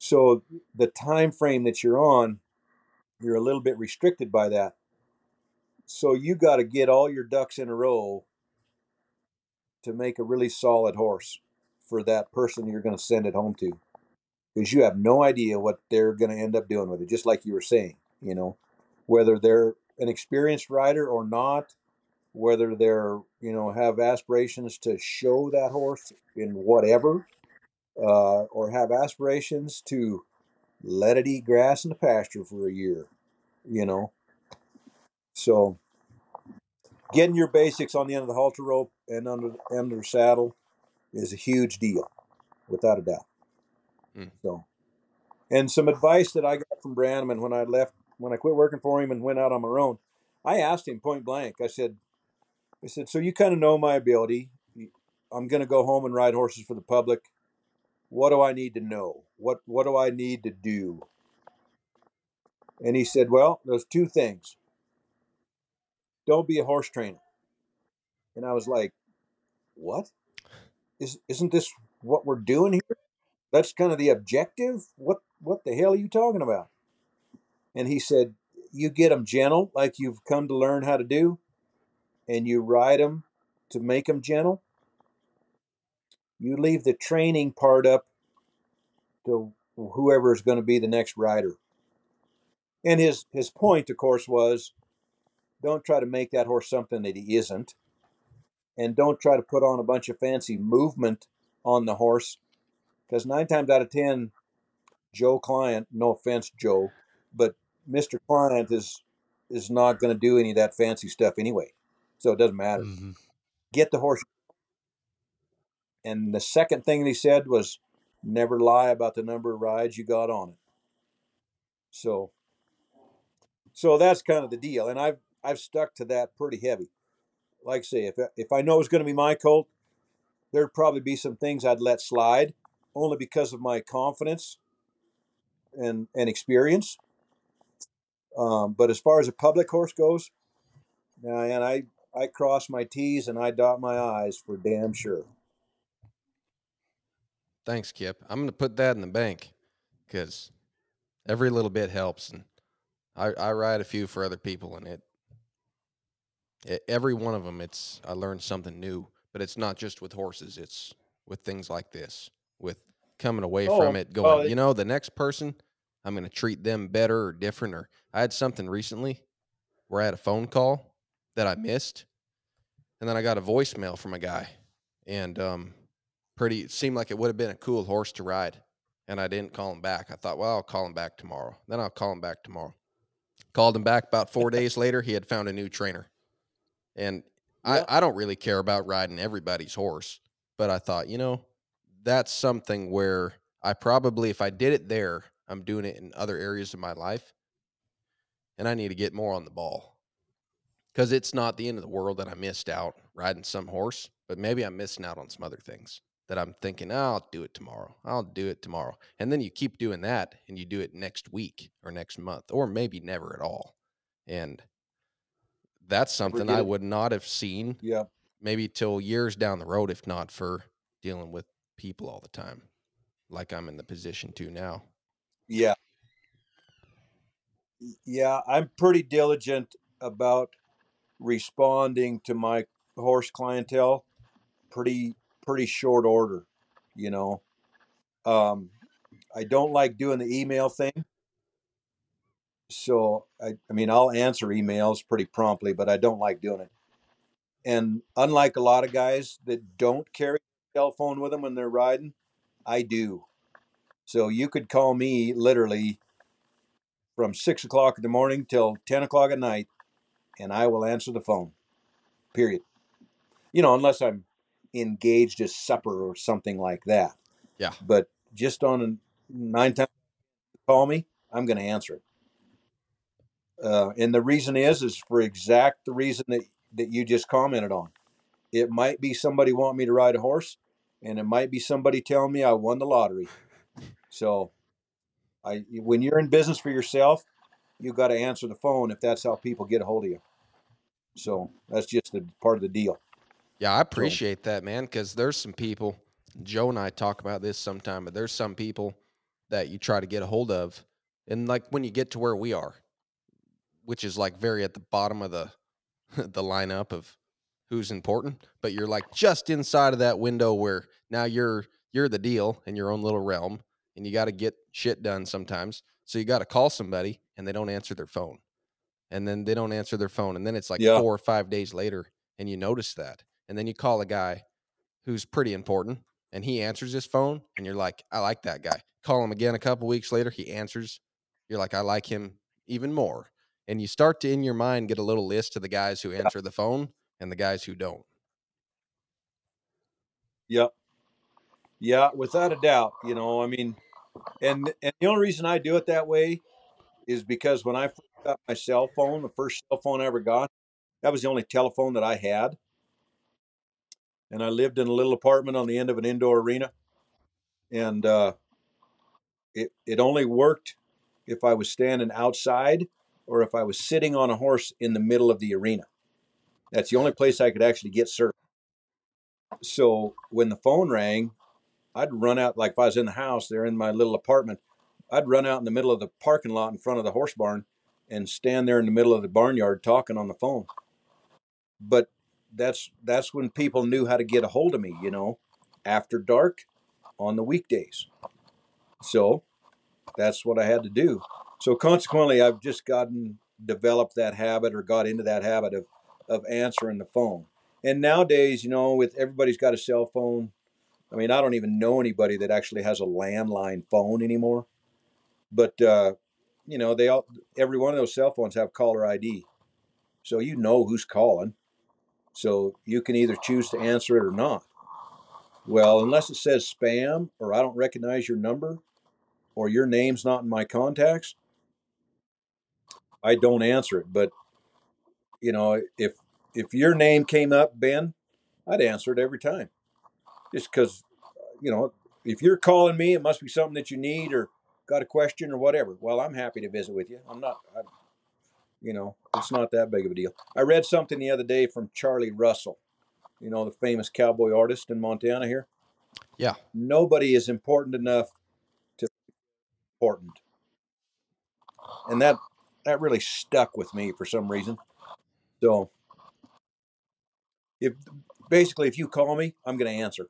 So the time frame that you're on, you're a little bit restricted by that. So you got to get all your ducks in a row to make a really solid horse for that person you're going to send it home to because you have no idea what they're going to end up doing with it just like you were saying you know whether they're an experienced rider or not whether they're you know have aspirations to show that horse in whatever uh, or have aspirations to let it eat grass in the pasture for a year you know so getting your basics on the end of the halter rope and under under the saddle is a huge deal, without a doubt. Mm. So, and some advice that I got from Brannaman when I left, when I quit working for him and went out on my own, I asked him point blank. I said, I said, so you kind of know my ability. I'm going to go home and ride horses for the public. What do I need to know? What What do I need to do? And he said, well, there's two things. Don't be a horse trainer. And I was like, what? is isn't this what we're doing here? That's kind of the objective. What what the hell are you talking about? And he said, you get them gentle, like you've come to learn how to do, and you ride them to make them gentle. You leave the training part up to whoever is going to be the next rider. And his his point, of course, was don't try to make that horse something that he isn't and don't try to put on a bunch of fancy movement on the horse because nine times out of ten Joe Client, no offense, Joe, but Mr. Client is is not going to do any of that fancy stuff anyway. So it doesn't matter. Mhm. Get the horse. And the second thing he said was never lie about the number of rides you got on it. So so that's kind of the deal. And I've I've stuck to that pretty heavy. Like I say, if if I know it's going to be my colt, there'd probably be some things I'd let slide, only because of my confidence and and experience. Um, but as far as a public horse goes, and I I cross my T's and I dot my I's for damn sure. Thanks, Kip. I'm gonna put that in the bank because every little bit helps, and I I ride a few for other people, and it, it every one of them, it's I learned something new. But it's not just with horses; it's with things like this, with coming away from Oh, it, oh, going, it- you know, the next person, I'm gonna treat them better or different. Or I had something recently where I had a phone call that I missed, and then I got a voicemail from a guy, and um, pretty it seemed like it would have been a cool horse to ride and i didn't call him back. I thought well i'll call him back tomorrow. Then i'll call him back tomorrow. Called him back about four days later he had found a new trainer. And. I, I don't really care about riding everybody's horse but i thought you know that's something where i probably if i did it there i'm doing it in other areas of my life and i need to get more on the ball. Because it's not the end of the world that i missed out riding some horse but maybe i'm missing out on some other things that I'm thinking, "Oh, I'll do it tomorrow. I'll do it tomorrow. And then you keep doing that and you do it next week or next month or maybe never at all. And that's something I would not have seen Yeah. maybe till years down the road if not for dealing with people all the time like I'm in the position to now. Yeah. Yeah, I'm pretty diligent about responding to my horse clientele pretty pretty short order, you know. Um I don't like doing the email thing. So I I mean I'll answer emails pretty promptly, but I don't like doing it. And unlike a lot of guys that don't carry a cell phone with them when they're riding, I do. So you could call me literally from six o'clock in the morning till ten o'clock at night, and I will answer the phone. Period. You know, unless I'm engaged at supper or something like that. Yeah. But just on a nine times call me, I'm going to answer it. Uh, and the reason is is for exact the reason that that you just commented on. It might be somebody wanting me to ride a horse, and it might be somebody telling me I won the lottery. So, I when you're in business for yourself, you got to answer the phone if that's how people get a hold of you. So that's just a part of the deal. Yeah, I appreciate that, man, because there's some people, Joe and I talk about this sometime, but there's some people that you try to get a hold of. And like when you get to where we are, which is like very at the bottom of the [LAUGHS] the lineup of who's important, but you're like just inside of that window where now you're you're the deal in your own little realm and you got to get shit done sometimes. So you got to call somebody and they don't answer their phone. And then they don't answer their phone and then it's like Yeah. 4 or 5 days later and you notice that. And then you call a guy who's pretty important and he answers his phone and you're like, I like that guy. Call him again a couple weeks later, he answers. You're like, I like him even more. And you start to in your mind get a little list of the guys who answer the phone and the guys who don't. Yep. Yeah, without a doubt. You know, I mean, and and the only reason I do it that way is because when I got my cell phone, the first cell phone I ever got, that was the only telephone that I had. And I lived in a little apartment on the end of an indoor arena. And uh, it it only worked if I was standing outside or if I was sitting on a horse in the middle of the arena. That's the only place I could actually get service. So when the phone rang, I'd run out like if I was in the house there in my little apartment, I'd run out in the middle of the parking lot in front of the horse barn and stand there in the middle of the barnyard talking on the phone. But that's that's when people knew how to get a hold of me, you know, after dark on the weekdays. So that's what I had to do. So consequently, I've just gotten developed that habit or got into that habit of of answering the phone. And nowadays, you know, with everybody's got a cell phone. I mean, I don't even know anybody that actually has a landline phone anymore. but uh, you know they all every one of those cell phones have caller ID, so you know who's calling. So you can either choose to answer it or not. Well, unless it says spam or I don't recognize your number or your name's not in my contacts, I don't answer it. But you know, if if your name came up, Ben, I'd answer it every time. Just because, you know, if you're calling me, it must be something that you need or got a question or whatever. Well, I'm happy to visit with you. I'm not, you know, it's not that big of a deal. I read something the other day from Charlie Russell, you know, the famous cowboy artist in Montana here. Yeah. Nobody is important enough to important. And that that really stuck with me for some reason. So if basically if you call me, I'm going to answer.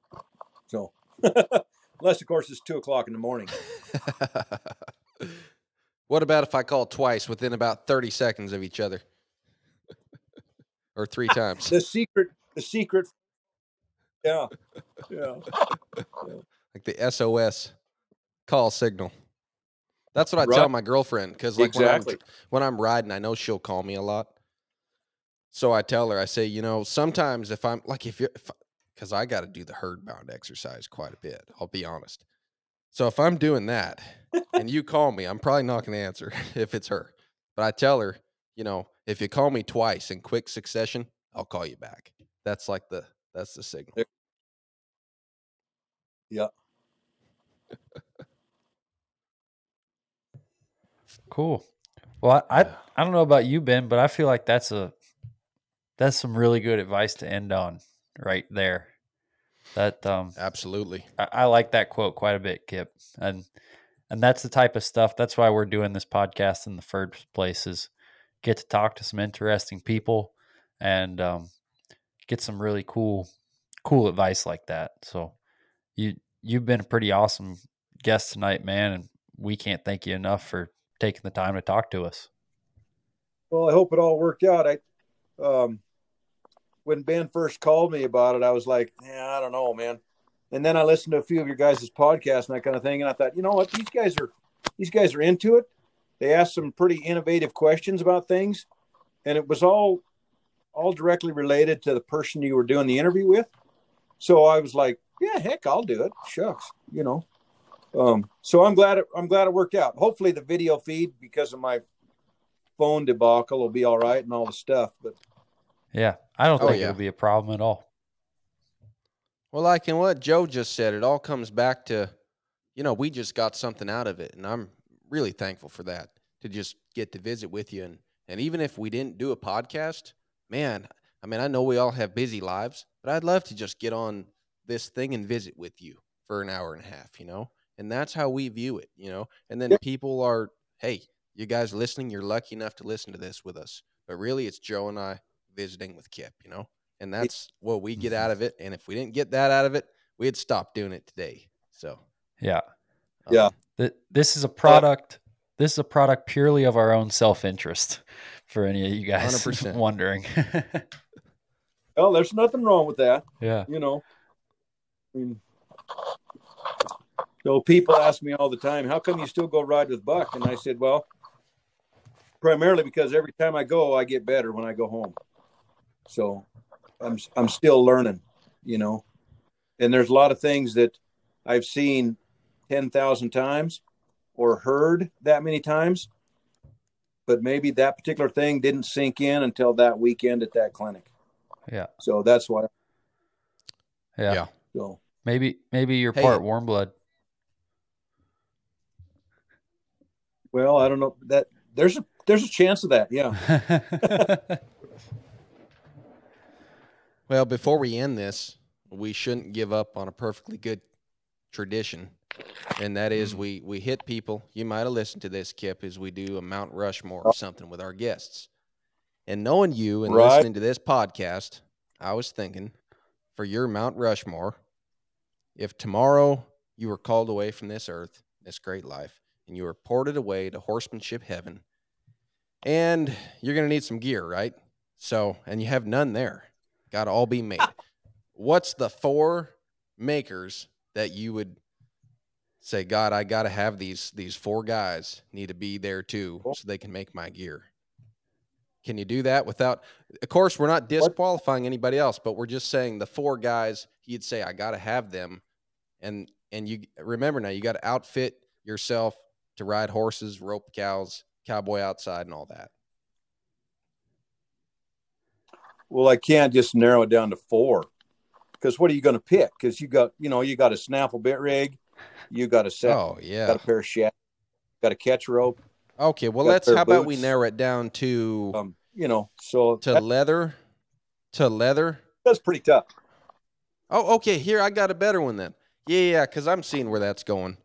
So [LAUGHS] unless of course it's two o'clock in the morning. [LAUGHS] what about if I call twice within about 30 seconds of each other? or three times? The secret, the secret. Yeah, yeah. like the SOS call signal. That's what I tell my girlfriend because like Exactly. when I'm when I'm riding, I know she'll call me a lot. So I tell her, I say, you know, sometimes if I'm like if you're because I got to do the herd bound exercise quite a bit. I'll be honest. So if I'm doing that [LAUGHS] and you call me, I'm probably not going to answer [LAUGHS] if it's her. But I tell her, you know, if you call me twice in quick succession, I'll call you back. That's like the that's the signal. There- Yeah. Cool. Well, I, I I don't know about you, Ben, but I feel like that's a that's some really good advice to end on right there. That um Absolutely. I, I like that quote quite a bit, Kip. And and that's the type of stuff. That's why we're doing this podcast in the first place is get to talk to some interesting people and um, get some really cool cool advice like that. So you you've been a pretty awesome guest tonight, man, and we can't thank you enough for taking the time to talk to us. Well, I hope it all worked out. I, um, when Ben first called me about it, I was like, yeah, I don't know, man. And then I listened to a few of your guys' podcasts and that kind of thing, and I thought, you know what, these guys are these guys are into it. They asked some pretty innovative questions about things, and it was all all directly related to the person you were doing the interview with. So I was like, yeah, heck, I'll do it. Shucks, you know. Um, so I'm glad it, I'm glad it worked out. Hopefully, the video feed because of my phone debacle will be all right and all the stuff. But Yeah, I don't Oh, think yeah. it'll be a problem at all. Well, like in what Joe just said, it all comes back to, you know, we just got something out of it, and I'm really thankful for that to just get to visit with you, and and even if we didn't do a podcast, man, I mean, I know we all have busy lives, but I'd love to just get on this thing and visit with you for an hour and a half, you know, and that's how we view it, you know, and then Yeah. people are, hey, you guys listening, you're lucky enough to listen to this with us, but really, it's Joe and I visiting with Kip, you know and that's what we get out of it. And if we didn't get that out of it, we'd stop doing it today. So, Yeah. um, Yeah. Th- This is a product. This is a product purely of our own self interest. [LAUGHS] For any of you guys [LAUGHS] 100%. wondering, [LAUGHS] well, there's nothing wrong with that, yeah, you know. I mean, so people ask me all the time, "How come you still go ride with Buck?" And I said, "Well, primarily because every time I go, I get better when I go home. So I'm I'm still learning, you know. And there's a lot of things that I've seen ten thousand times or heard that many times, but maybe that particular thing didn't sink in until that weekend at that clinic. yeah, So that's why. yeah, Yeah. So Maybe maybe you're Hey. part warm blood. well, I don't know that there's a there's a chance of that. Yeah. [LAUGHS] well, before we end this, we shouldn't give up on a perfectly good tradition. And that is we we hit people. You might have listened to this, Kip, as we do a Mount Rushmore or something with our guests. And knowing you and Right. listening to this podcast, I was thinking for your Mount Rushmore, if tomorrow you were called away from this earth, this great life, and you were ported away to horsemanship heaven, and you're going to need some gear, right? So, and you have none there, got to all be made. What's the four makers that you would Say, God, I got to have these these four guys need to be there too, so they can make my gear. Can you do that without? Of course, we're not disqualifying anybody else, but we're just saying the four guys. He'd say, I got to have them, and and you remember now, you got to outfit yourself to ride horses, rope cows, cowboy outside, and all that. Well, I can't just narrow it down to four because what are you going to pick? Because you got, you know, you got a snaffle bit rig, you got a set, Oh yeah. got a pair of chaps, got a catch rope, Okay. Well, let's. How about we narrow it down to um, you know, so to that- leather, to leather. that's pretty tough. Oh, okay. Here, I got a better one then. Yeah, yeah, because I'm seeing where that's going.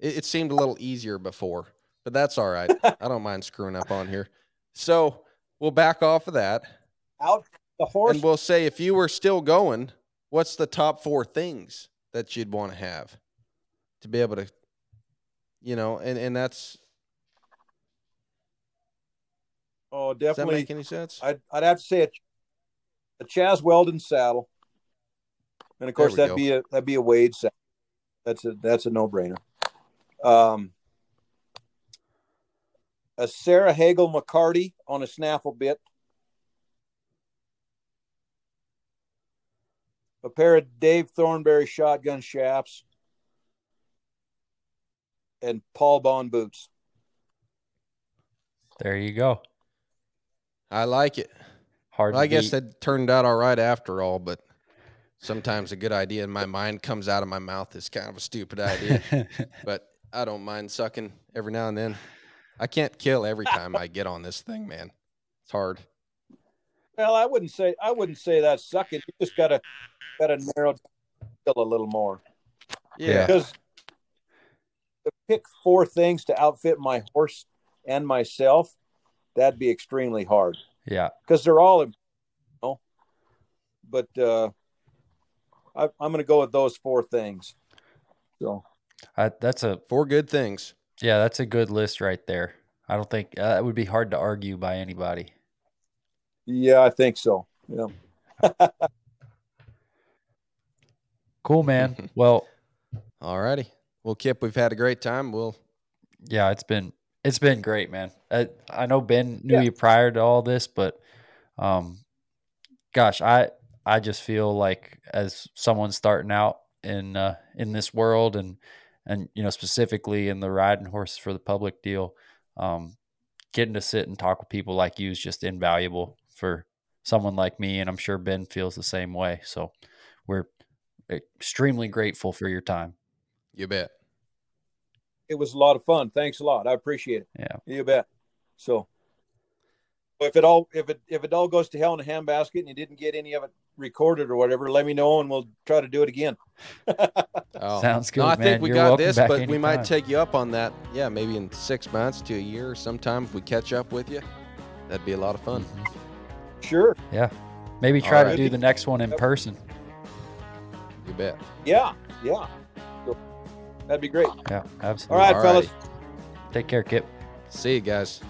It, it seemed a little easier before, but that's all right. [LAUGHS] I don't mind screwing up on here. So we'll back off of that, Out the horse. and we'll say if you were still going, what's the top four things that you'd want to have to be able to, you know, and and that's oh, definitely. does that make any sense? I'd, I'd have to say a, a Chas Weldon saddle, and of course that'd go. be a that'd be a Wade saddle. That's a that's a no brainer. Um, a Sarah Hagel mecate on a snaffle bit. A pair of Dave Thornberry shotgun chaps. And Paul Bond boots. There you go. I like it. Hard. Well, to I guess beat. that turned out all right after all, but sometimes a good idea in my mind comes out of my mouth is kind of a stupid idea. [LAUGHS] but I don't mind sucking every now and then. I can't kill every time I get on this thing, man. It's hard. Well, I wouldn't say I wouldn't say that's sucking. You just gotta gotta narrow down a little more. Yeah. Because to pick four things to outfit my horse and myself, that'd be extremely hard. yeah. Because they're all, you know, but uh, I, I'm going to go with those four things. So I, that's a Four good things. yeah. That's a good list right there. I don't think uh, it would be hard to argue by anybody. Yeah, I think so. Yeah. [LAUGHS] Cool, man. [LAUGHS] well, All righty. Well, Kip, we've had a great time. We'll yeah, it's been it's been great, man. I, I know Ben knew Yeah. you prior to all this, but um, gosh, I I just feel like as someone starting out in uh, in this world and and you know specifically in the riding horses for the public deal, um, getting to sit and talk with people like you is just invaluable for someone like me, and I'm sure Ben feels the same way. So we're extremely grateful for your time. you bet. It was a lot of fun. Thanks a lot. I appreciate it. Yeah. You bet. So if it all if it if it all goes to hell in a handbasket and you didn't get any of it recorded or whatever, let me know and we'll try to do it again. [LAUGHS] Oh. Sounds good, No, I man. think we You're got this, back but we might take you up on that. Yeah, maybe in six months to a year sometime if we catch up with you. That'd be a lot of fun. Mhm. Sure. Yeah. Maybe try to do the next one in person. You bet. Yeah. Yeah. That'd be great. Yeah, absolutely. right, All fellas. righty. Take care, Kip. See you guys.